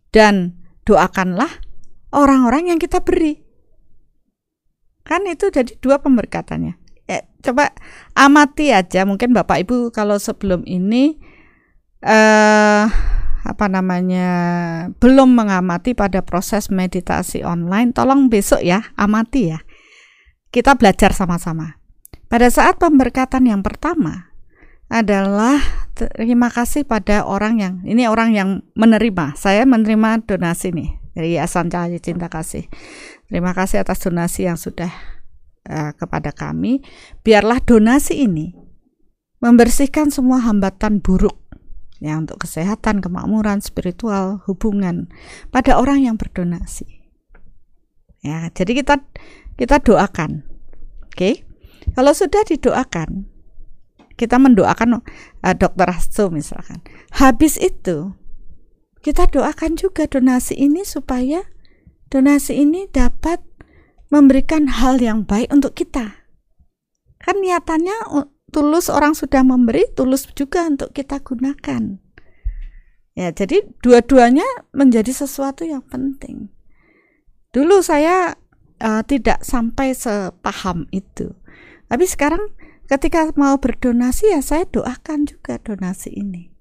dan doakanlah orang-orang yang kita beri. Kan itu jadi dua pemberkatannya. Eh, coba amati aja mungkin Bapak Ibu kalau sebelum ini eh apa namanya belum mengamati pada proses meditasi online, tolong besok ya amati ya. Kita belajar sama-sama. Pada saat pemberkatan yang pertama adalah terima kasih pada orang yang ini orang yang menerima. Saya menerima donasi nih dari Yayasan Cahaya Cinta Kasih. Terima kasih atas donasi yang sudah uh, kepada kami. Biarlah donasi ini membersihkan semua hambatan buruk ya untuk kesehatan, kemakmuran, spiritual, hubungan pada orang yang berdonasi. Ya, jadi kita kita doakan. Oke. Okay? Kalau sudah didoakan, kita mendoakan uh, dokter Hasto misalkan. Habis itu kita doakan juga donasi ini supaya donasi ini dapat memberikan hal yang baik untuk kita. Kan niatannya tulus orang sudah memberi, tulus juga untuk kita gunakan. Ya, jadi dua-duanya menjadi sesuatu yang penting. Dulu saya uh, tidak sampai sepaham itu. Tapi sekarang ketika mau berdonasi ya saya doakan juga donasi ini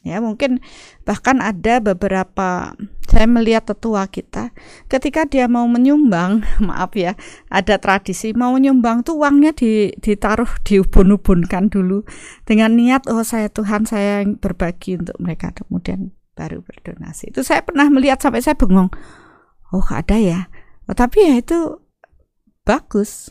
ya mungkin bahkan ada beberapa saya melihat tetua kita ketika dia mau menyumbang maaf ya ada tradisi mau menyumbang tuh uangnya ditaruh diubun-ubunkan dulu dengan niat oh saya Tuhan saya berbagi untuk mereka. Kemudian baru berdonasi. Itu saya pernah melihat sampai saya bengong. Oh ada ya? Oh, tapi ya itu bagus.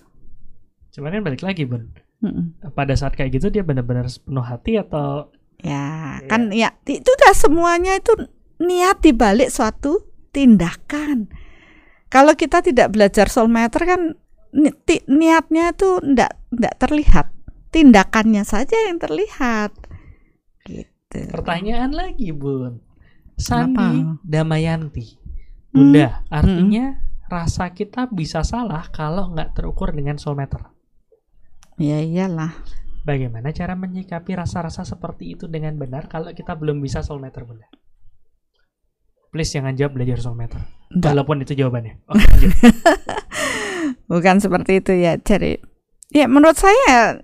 Cuman kan balik lagi bun. Mm -mm. pada saat kayak gitu dia benar-benar penuh hati atau Ya, yeah. kan ya itu udah semuanya itu niat dibalik suatu tindakan. Kalau kita tidak belajar soul meter kan ni niatnya itu ndak ndak terlihat, tindakannya saja yang terlihat. Gitu. Pertanyaan lagi, Bun. Sandi Apa? Damayanti. Bunda, hmm. artinya hmm. rasa kita bisa salah kalau nggak terukur dengan soul meter. Ya iyalah. Bagaimana cara menyikapi rasa-rasa seperti itu dengan benar kalau kita belum bisa soul meter, Bunda? Please jangan jawab belajar soul meter. Enggak. Walaupun itu jawabannya. Oke, Bukan seperti itu ya. Jadi ya menurut saya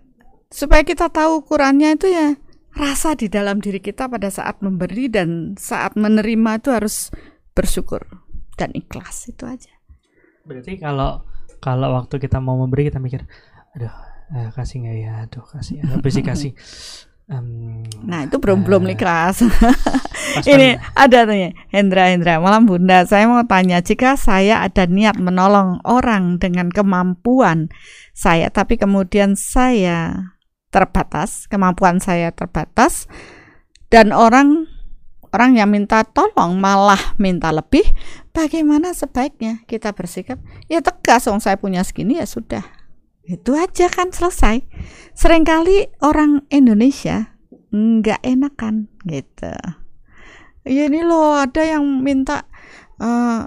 supaya kita tahu ukurannya itu ya rasa di dalam diri kita pada saat memberi dan saat menerima itu harus bersyukur dan ikhlas itu aja. Berarti kalau kalau waktu kita mau memberi kita mikir, aduh uh, kasih nggak ya aduh kasih habis sih kasih Um, nah itu belum uh, belum nih kelas. Ini ada nih Hendra Hendra malam Bunda. Saya mau tanya jika saya ada niat menolong orang dengan kemampuan saya, tapi kemudian saya terbatas, kemampuan saya terbatas, dan orang orang yang minta tolong malah minta lebih, bagaimana sebaiknya kita bersikap? Ya tegas, dong saya punya segini ya sudah itu aja kan selesai. Seringkali orang Indonesia nggak enakan gitu. Ya ini loh ada yang minta uh,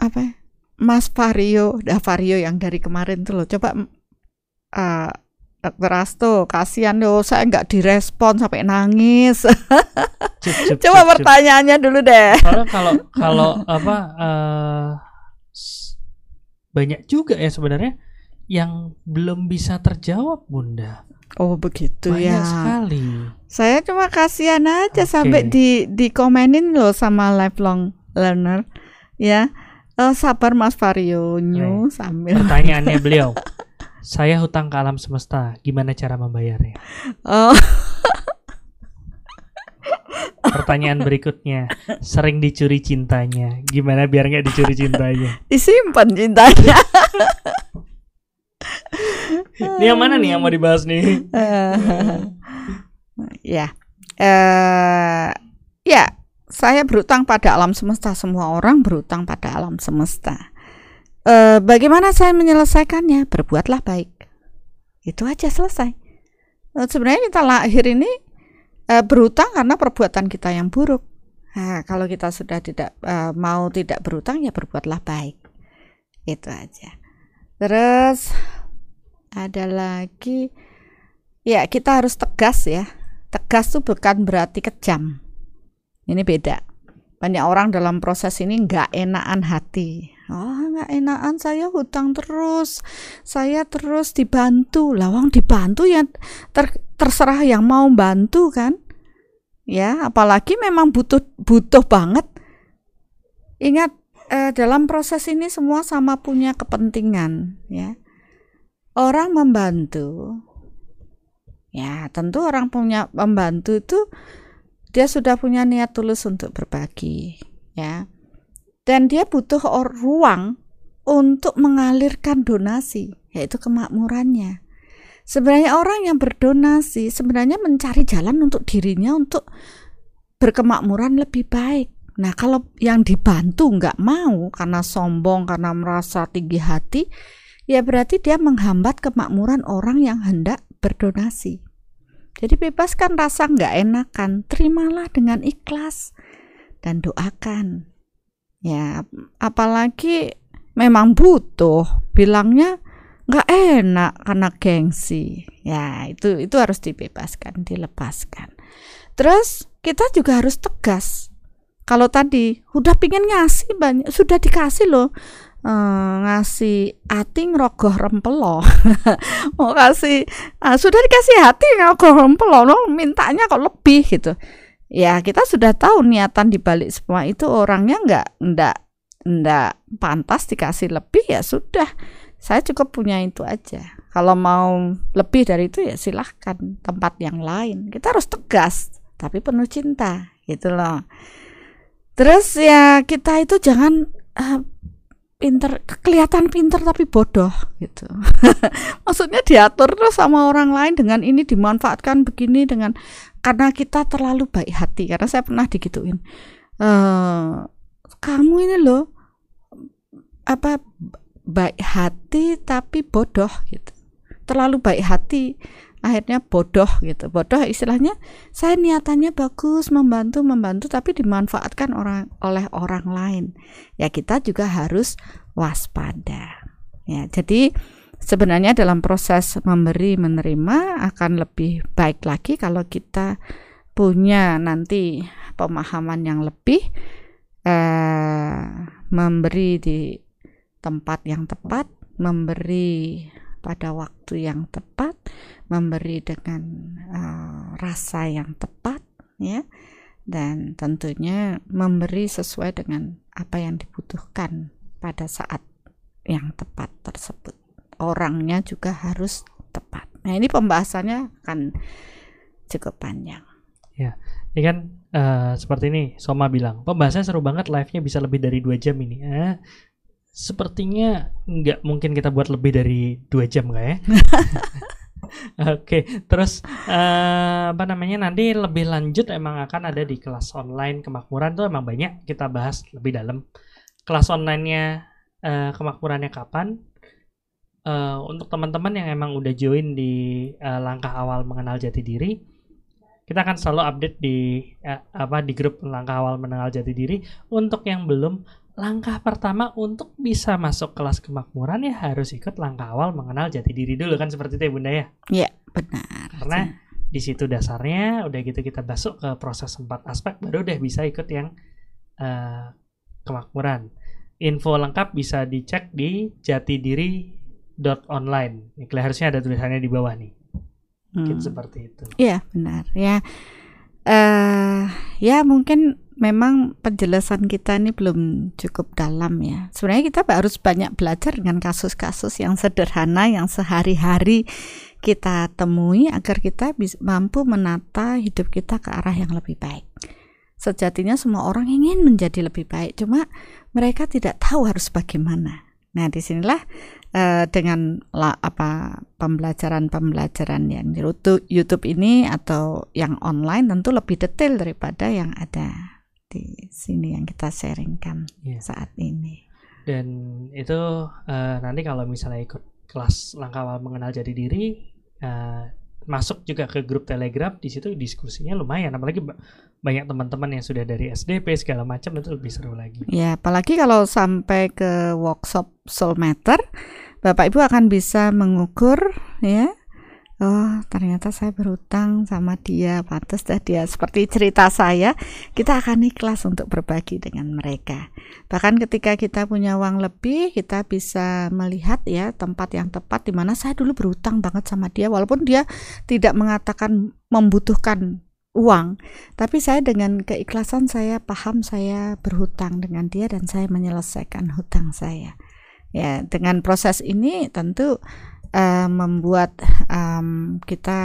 apa? Ya, Mas Vario, dah Vario yang dari kemarin tuh loh. Coba uh, Dokter Asto, kasihan loh, saya nggak direspon sampai nangis. Cup, cup, Coba cup, pertanyaannya dulu deh. Soalnya kalau kalau apa uh, banyak juga ya sebenarnya yang belum bisa terjawab Bunda. Oh begitu Banyak ya. sekali. Saya cuma kasihan aja okay. sampai di dikomenin loh sama lifelong learner ya. Uh, sabar Mas Vario New sambil pertanyaannya beliau. Saya hutang ke alam semesta. Gimana cara membayarnya? Oh, Pertanyaan berikutnya, sering dicuri cintanya. Gimana biar nggak dicuri cintanya? disimpan cintanya. Ini yang mana nih yang mau dibahas nih? ya. Eh ya, saya berutang pada alam semesta. Semua orang berutang pada alam semesta. Eh bagaimana saya menyelesaikannya? Berbuatlah baik. Itu aja selesai. Eh, sebenarnya kita lahir ini eh, berutang karena perbuatan kita yang buruk. Nah, kalau kita sudah tidak eh, mau tidak berutang ya berbuatlah baik. Itu aja. Terus ada lagi ya kita harus tegas ya. Tegas tuh bukan berarti kejam. Ini beda. Banyak orang dalam proses ini nggak enakan hati. Oh, nggak enakan saya hutang terus. Saya terus dibantu. Lawang dibantu ya ter- terserah yang mau bantu kan. Ya, apalagi memang butuh butuh banget. Ingat eh, dalam proses ini semua sama punya kepentingan ya. Orang membantu. Ya tentu orang punya membantu itu dia sudah punya niat tulus untuk berbagi ya. Dan dia butuh ruang untuk mengalirkan donasi yaitu kemakmurannya. Sebenarnya orang yang berdonasi sebenarnya mencari jalan untuk dirinya untuk berkemakmuran lebih baik. Nah kalau yang dibantu nggak mau karena sombong karena merasa tinggi hati ya berarti dia menghambat kemakmuran orang yang hendak berdonasi jadi bebaskan rasa nggak enakan, terimalah dengan ikhlas dan doakan. Ya, apalagi memang butuh, bilangnya nggak enak karena gengsi. Ya, itu itu harus dibebaskan, dilepaskan. Terus kita juga harus tegas. Kalau tadi udah pingin ngasih banyak, sudah dikasih loh. Eh, ngasih ating rogoh rempelo. Mau kasih ah, sudah dikasih hati rogoh rempelo lo mintanya kok lebih gitu. Ya kita sudah tahu niatan dibalik semua itu orangnya nggak nggak nggak pantas dikasih lebih ya sudah. Saya cukup punya itu aja. Kalau mau lebih dari itu ya silahkan tempat yang lain. Kita harus tegas tapi penuh cinta gitu loh. Terus ya kita itu jangan uh, pinter kelihatan pinter tapi bodoh gitu. Maksudnya diatur terus sama orang lain dengan ini dimanfaatkan begini dengan karena kita terlalu baik hati. Karena saya pernah digituin e, kamu ini loh apa baik hati tapi bodoh gitu. Terlalu baik hati akhirnya bodoh gitu. Bodoh istilahnya saya niatannya bagus membantu membantu tapi dimanfaatkan orang oleh orang lain. Ya kita juga harus waspada. Ya jadi sebenarnya dalam proses memberi menerima akan lebih baik lagi kalau kita punya nanti pemahaman yang lebih eh, memberi di tempat yang tepat memberi pada waktu yang tepat, memberi dengan uh, rasa yang tepat, ya, dan tentunya memberi sesuai dengan apa yang dibutuhkan pada saat yang tepat tersebut. Orangnya juga harus tepat. Nah, ini pembahasannya akan cukup panjang. Ya, ini kan uh, seperti ini Soma bilang, pembahasannya seru banget, live-nya bisa lebih dari dua jam ini. Eh, sepertinya nggak mungkin kita buat lebih dari dua jam nggak ya? Oke, terus uh, apa namanya nanti lebih lanjut emang akan ada di kelas online kemakmuran tuh emang banyak kita bahas lebih dalam. Kelas onlinenya uh, kemakmurannya kapan? Uh, untuk teman-teman yang emang udah join di uh, langkah awal mengenal jati diri, kita akan selalu update di uh, apa di grup langkah awal mengenal jati diri. Untuk yang belum, langkah pertama untuk bisa masuk kelas kemakmuran ya harus ikut langkah awal mengenal jati diri dulu kan seperti itu ya bunda ya? Iya benar. Karena di situ dasarnya udah gitu kita masuk ke proses empat aspek baru deh bisa ikut yang uh, kemakmuran. Info lengkap bisa dicek di jatidiri.online ini harusnya ada tulisannya di bawah nih. Mungkin Hmm. seperti itu. Iya benar ya. eh ya mungkin memang penjelasan kita ini belum cukup dalam ya. Sebenarnya kita harus banyak belajar dengan kasus-kasus yang sederhana yang sehari-hari kita temui agar kita bisa, mampu menata hidup kita ke arah yang lebih baik. Sejatinya semua orang ingin menjadi lebih baik, cuma mereka tidak tahu harus bagaimana. Nah, di sinilah uh, dengan apa pembelajaran-pembelajaran yang di YouTube ini atau yang online tentu lebih detail daripada yang ada di sini yang kita sharingkan yeah. saat ini. Dan itu uh, nanti kalau misalnya ikut kelas langkah awal mengenal jadi diri uh, masuk juga ke grup Telegram di situ diskusinya lumayan apalagi banyak teman-teman yang sudah dari SDP segala macam itu lebih seru lagi. Ya, apalagi kalau sampai ke workshop Soul Matter Bapak Ibu akan bisa mengukur ya oh ternyata saya berhutang sama dia. Pantas dah dia. Seperti cerita saya kita akan ikhlas untuk berbagi dengan mereka. Bahkan ketika kita punya uang lebih kita bisa melihat ya tempat yang tepat di mana saya dulu berhutang banget sama dia. Walaupun dia tidak mengatakan membutuhkan uang tapi saya dengan keikhlasan saya paham saya berhutang dengan dia dan saya menyelesaikan hutang saya. Ya dengan proses ini tentu uh, membuat um, kita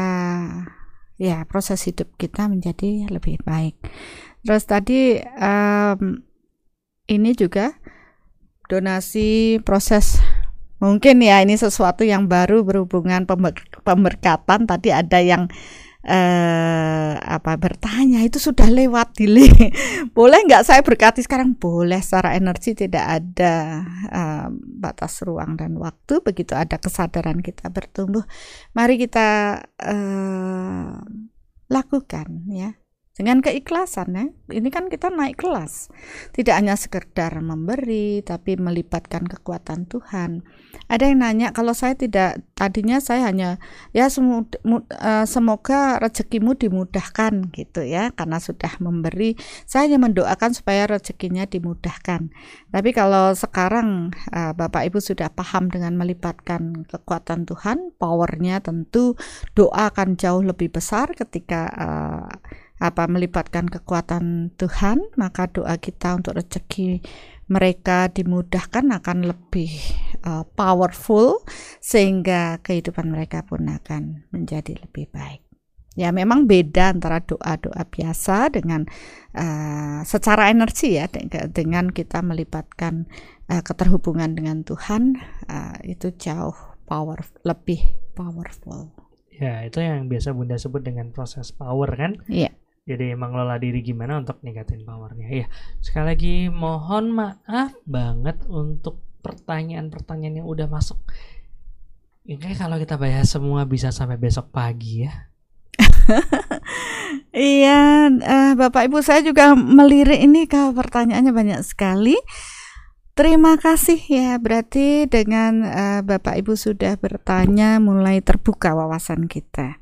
ya proses hidup kita menjadi lebih baik. Terus tadi um, ini juga donasi proses. Mungkin ya ini sesuatu yang baru berhubungan pemberkatan. Tadi ada yang eh, apa bertanya itu sudah lewat dili. Boleh nggak saya berkati sekarang? Boleh secara energi tidak ada eh, batas ruang dan waktu. Begitu ada kesadaran kita bertumbuh mari kita eh, lakukan ya dengan keikhlasan ya. Ini kan kita naik kelas. Tidak hanya sekedar memberi tapi melibatkan kekuatan Tuhan. Ada yang nanya kalau saya tidak tadinya saya hanya ya eh, semoga rezekimu dimudahkan gitu ya karena sudah memberi. Saya hanya mendoakan supaya rezekinya dimudahkan. Tapi kalau sekarang uh, Bapak Ibu sudah paham dengan melibatkan kekuatan Tuhan, powernya tentu doa akan jauh lebih besar ketika uh, apa melibatkan kekuatan Tuhan, maka doa kita untuk rezeki mereka dimudahkan akan lebih uh, powerful sehingga kehidupan mereka pun akan menjadi lebih baik. Ya memang beda antara doa-doa biasa dengan uh, secara energi ya dengan kita melibatkan uh, keterhubungan dengan Tuhan uh, itu jauh power lebih powerful. Ya itu yang biasa Bunda sebut dengan proses power kan? Iya jadi mengelola diri gimana untuk ningkatin powernya? Ya sekali lagi mohon maaf banget untuk pertanyaan-pertanyaan yang udah masuk. Ya kalau kita bahas semua bisa sampai besok pagi ya. Iya uh, bapak ibu saya juga melirik ini kalau pertanyaannya banyak sekali. Terima kasih ya, berarti dengan uh, Bapak Ibu sudah bertanya mulai terbuka wawasan kita.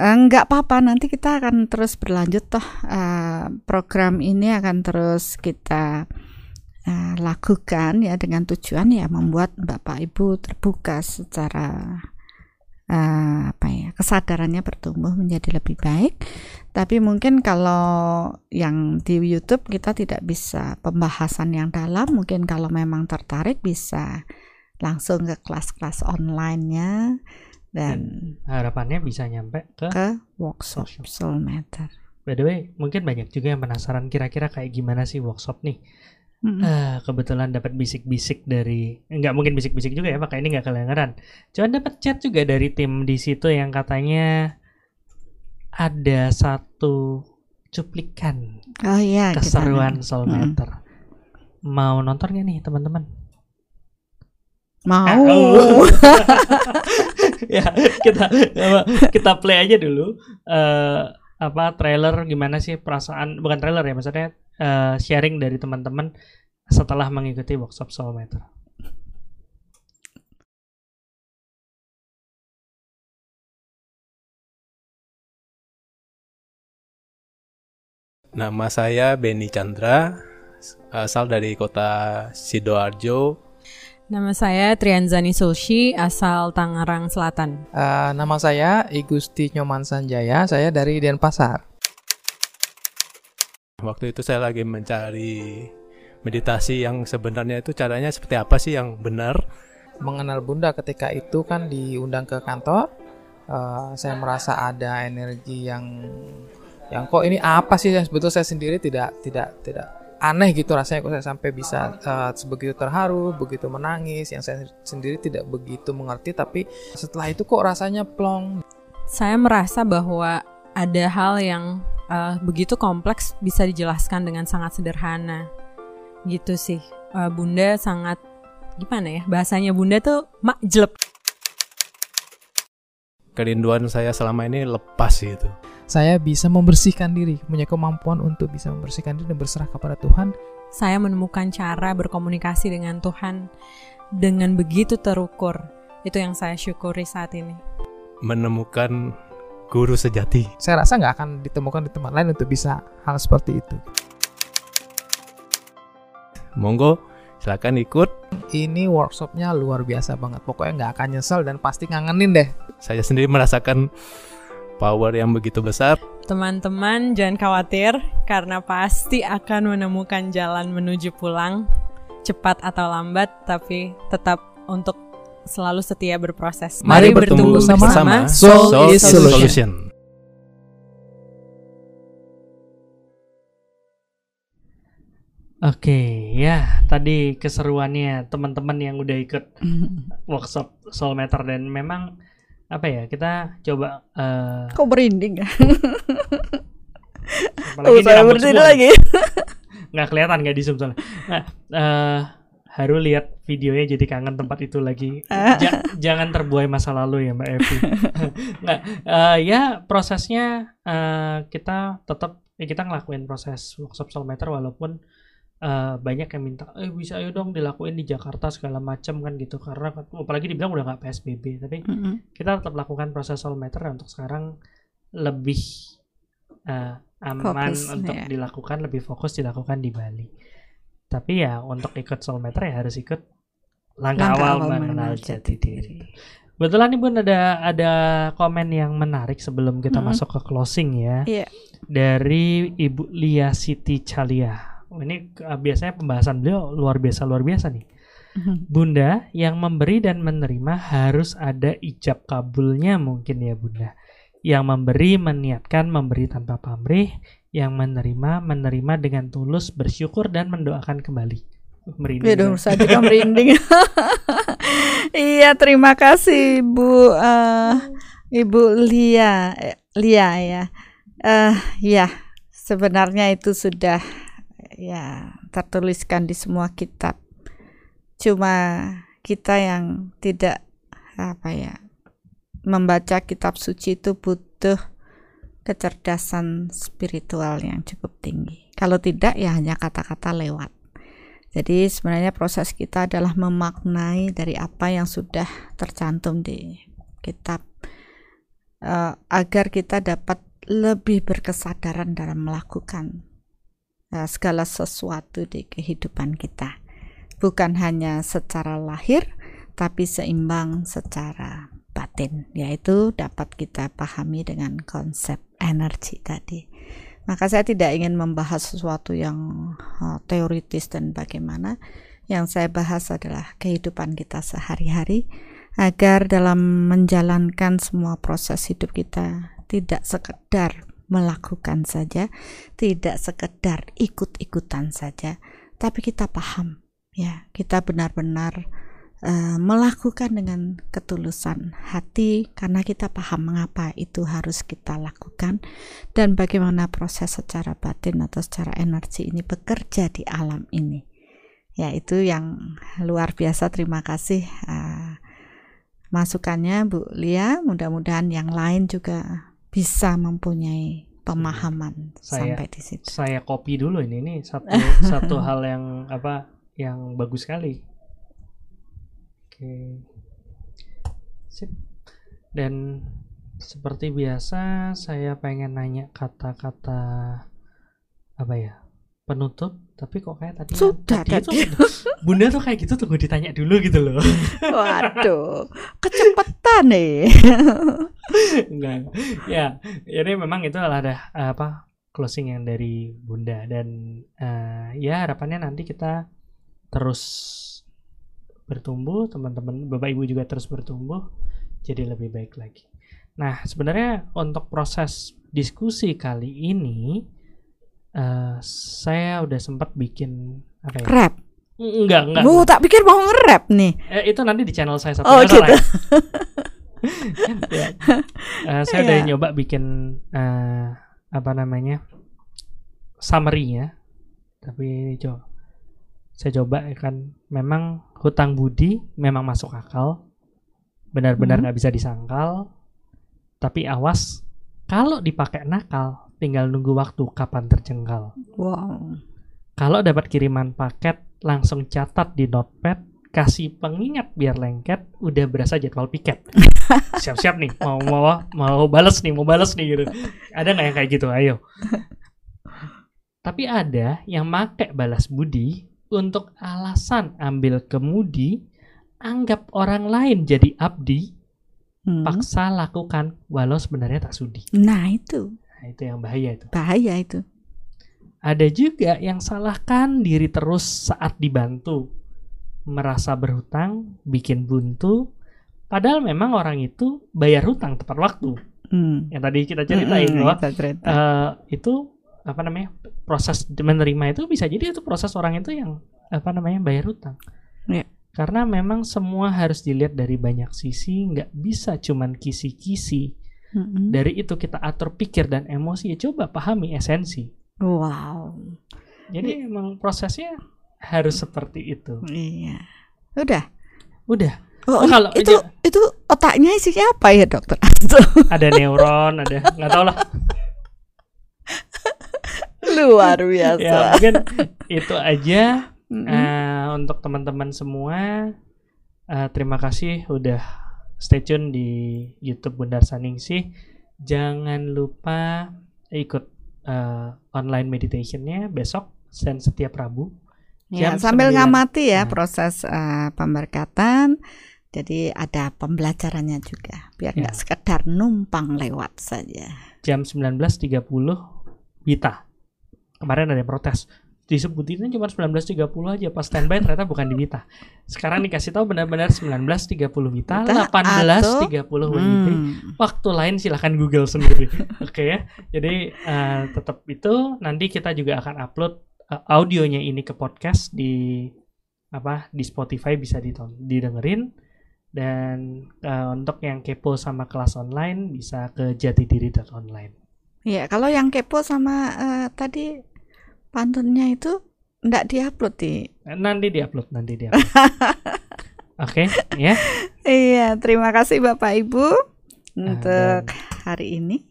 Eh, apa-apa, nanti kita akan terus berlanjut toh uh, program ini akan terus kita uh, lakukan ya dengan tujuan ya membuat Bapak Ibu terbuka secara uh, apa ya kesadarannya bertumbuh menjadi lebih baik. Tapi mungkin kalau yang di YouTube kita tidak bisa pembahasan yang dalam, mungkin kalau memang tertarik bisa langsung ke kelas-kelas online-nya dan, harapannya bisa nyampe ke, ke workshop, workshop Soul Matter. By the way, mungkin banyak juga yang penasaran kira-kira kayak gimana sih workshop nih. Mm-hmm. Uh, kebetulan dapat bisik-bisik dari nggak mungkin bisik-bisik juga ya maka ini nggak kedengeran. Cuman dapat chat juga dari tim di situ yang katanya ada satu cuplikan oh, iya, keseruan Soul Matter. Mm-hmm. Mau nonton gak nih teman-teman? Mau. Oh. ya kita kita play aja dulu uh, apa trailer gimana sih perasaan bukan trailer ya maksudnya uh, sharing dari teman-teman setelah mengikuti workshop Soul Meter. Nama saya Benny Chandra, asal dari kota Sidoarjo, Nama saya Trianzani Sulshi, asal Tangerang Selatan. Uh, nama saya Igusti Nyoman Sanjaya, saya dari Denpasar. Waktu itu saya lagi mencari meditasi yang sebenarnya itu caranya seperti apa sih yang benar. mengenal Bunda ketika itu kan diundang ke kantor. eh, saya merasa ada energi yang yang kok ini apa sih yang sebetulnya saya sendiri tidak tidak tidak aneh gitu rasanya kok saya sampai bisa eh, sebegitu terharu, begitu menangis yang saya sendiri tidak begitu mengerti tapi setelah itu kok rasanya plong. Saya merasa bahwa ada hal yang eh, begitu kompleks bisa dijelaskan dengan sangat sederhana. Gitu sih. Eh, Bunda sangat gimana ya? Bahasanya Bunda tuh makjleb. Kerinduan saya selama ini lepas gitu. Saya bisa membersihkan diri, punya kemampuan untuk bisa membersihkan diri dan berserah kepada Tuhan Saya menemukan cara berkomunikasi dengan Tuhan dengan begitu terukur. Itu yang saya syukuri saat ini. Menemukan guru sejati. saya rasa nggak akan ditemukan di tempat lain untuk bisa hal seperti itu. Monggo silakan ikut. Ini workshopnya luar biasa banget. Pokoknya nggak akan nyesel dan pasti ngangenin deh. Saya sendiri merasakan power yang begitu besar. Teman-teman jangan khawatir karena pasti akan menemukan jalan menuju pulang cepat atau lambat tapi tetap untuk selalu setia berproses. Mari bertumbuh bersama Soul is Solution. Oke, ya tadi keseruannya teman-teman yang udah ikut workshop Soulmeter dan memang apa ya kita coba eh Kok merinding ya? apalagi Oh, saya semua. lagi. nggak kelihatan nggak di zoom soalnya. Nah, eh Haru lihat videonya jadi kangen tempat itu lagi. Ja- jangan terbuai masa lalu ya Mbak Evi. nggak, eh, ya prosesnya eh, kita tetap ya kita ngelakuin proses workshop Soulmeter walaupun eh, banyak yang minta, eh bisa ayo dong dilakuin di Jakarta segala macam kan gitu karena apalagi dibilang udah nggak PSBB tapi Mm-mm. kita tetap lakukan proses dan untuk sekarang lebih eh, aman Fokus, untuk ya. dilakukan lebih fokus dilakukan di Bali. Tapi ya untuk ikut Soulmeter ya harus ikut langkah, Langkah awal, awal mengenal jati diri. Kebetulan nih Bun ada ada komen yang menarik sebelum kita Mm-mm. masuk ke closing ya. Iya. Dari Ibu Lia Siti Calia. Ini eh, biasanya pembahasan beliau luar biasa luar biasa nih. Bunda yang memberi dan menerima harus ada ijab kabulnya mungkin ya Bunda. Yang memberi meniatkan memberi tanpa pamrih, yang menerima menerima dengan tulus bersyukur dan mendoakan kembali. Uh, Merinding. Ya dong, saya. juga merinding. iya, terima kasih Bu eh, Ibu Lia, eh, Lia ya. Eh ya, sebenarnya itu sudah ya tertuliskan di semua kitab. Cuma kita yang tidak apa ya membaca kitab suci itu butuh kecerdasan spiritual yang cukup tinggi. Kalau tidak ya hanya kata-kata lewat. Jadi sebenarnya proses kita adalah memaknai dari apa yang sudah tercantum di kitab eh, agar kita dapat lebih berkesadaran dalam melakukan eh, segala sesuatu di kehidupan kita. Bukan hanya secara lahir tapi seimbang secara batin, yaitu dapat kita pahami dengan konsep energi tadi. Maka saya tidak ingin membahas sesuatu yang uh, teoritis dan bagaimana. Yang saya bahas adalah kehidupan kita sehari-hari agar dalam menjalankan semua proses hidup kita tidak sekedar melakukan saja, tidak sekedar ikut-ikutan saja, tapi kita paham ya, kita benar-benar eh, melakukan dengan ketulusan hati karena kita paham mengapa itu harus kita lakukan dan bagaimana proses secara batin atau secara energi ini bekerja di alam ini. Ya, itu yang luar biasa. Terima kasih eh, masukannya Bu Lia. Mudah-mudahan yang lain juga bisa mempunyai pemahaman Saya- sampai di situ. Saya copy dulu ini ini satu satu hal yang apa yang bagus sekali. Oke. Sip. Dan seperti biasa saya pengen nanya kata-kata apa ya? Penutup, tapi kok kayak tadi Sudah tadi itu tadi. Bunda tuh kayak gitu tunggu ditanya dulu gitu loh. Waduh, kecepatan nih. Enggak. Ya, ini memang itu adalah ada apa closing yang dari Bunda dan eh, ya harapannya nanti kita terus bertumbuh, teman-teman Bapak Ibu juga terus bertumbuh jadi lebih baik lagi. Nah, sebenarnya untuk proses diskusi kali ini eh, saya udah sempat bikin apa ya? Rap. Enggak, enggak. Bu, tak pikir mau nge-rap nih. Eh, itu nanti di channel saya satu Oh, gitu. ya. Ya. Eh, saya udah Iya. nyoba bikin eh, apa namanya summary-nya, tapi coba saya coba kan memang hutang budi memang masuk akal, benar-benar Hmm. nggak bisa disangkal, tapi awas kalau dipakai nakal, tinggal nunggu waktu kapan terjengkal. Wow. Kalau dapat kiriman paket, langsung catat di notepad, kasih pengingat biar lengket, udah berasa jadwal piket. Siap-siap nih, mau mau mau balas nih, mau balas nih gitu. Ada nggak yang kayak gitu? Ayo. Tapi ada yang make balas budi untuk alasan ambil kemudi, anggap orang lain jadi abdi, Hmm. paksa lakukan walau sebenarnya tak sudi. Nah, itu Nah, itu yang bahaya itu. bahaya itu. Ada juga yang salahkan diri terus saat dibantu. Merasa berhutang, bikin buntu. Padahal memang orang itu bayar hutang tepat waktu. Hmm. Yang tadi kita ceritain Mm-mm, bahwa kita cerita. eh, itu apa namanya proses menerima itu bisa jadi itu proses orang itu yang apa namanya bayar hutang. Iya. Karena memang semua harus dilihat dari banyak sisi, nggak bisa cuman kisi-kisi. Mm-mm. Dari itu kita atur pikir dan emosi. Ya coba pahami esensi. Wow. Jadi emang prosesnya harus seperti itu. Iya. Udah. Udah Oh, Oh, kalau itu aja- itu otaknya isinya apa ya, Dokter? ada neuron, ada nggak tahu lah. Luar biasa. Ya mungkin itu aja Mm-mm. eh, untuk teman-teman semua. Eh, terima kasih udah stay tune di YouTube Bundar Saningsih. Jangan lupa ikut eh, online meditationnya besok dan setiap Rabu. Ya, jam sambil 9. ngamati ya Nah. proses eh, pemberkatan. Jadi ada pembelajarannya juga, biar Ya. nggak sekedar numpang lewat saja. jam 19.30 Wita. Kemarin ada yang protes. Disebutinnya cuma 19.30 aja pas standby ternyata bukan di Wita. Sekarang dikasih tahu benar-benar 19.30 Wita, Wita 18.30 WIB. Hmm. Waktu lain silahkan Google sendiri. Oke ya. Jadi eh, tetap itu nanti kita juga akan upload eh, audionya ini ke podcast di apa di Spotify bisa didengerin dan eh, untuk yang kepo sama kelas online bisa ke jatidiri.online. Ya, kalau yang kepo sama eh, tadi pantunnya itu nggak diupload di. Nanti diupload, nanti diupload. Oke, ya. Iya, terima kasih Bapak Ibu untuk dan- hari ini.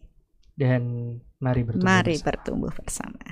Dan mari bertemu. Mari bersama. bertumbuh bersama.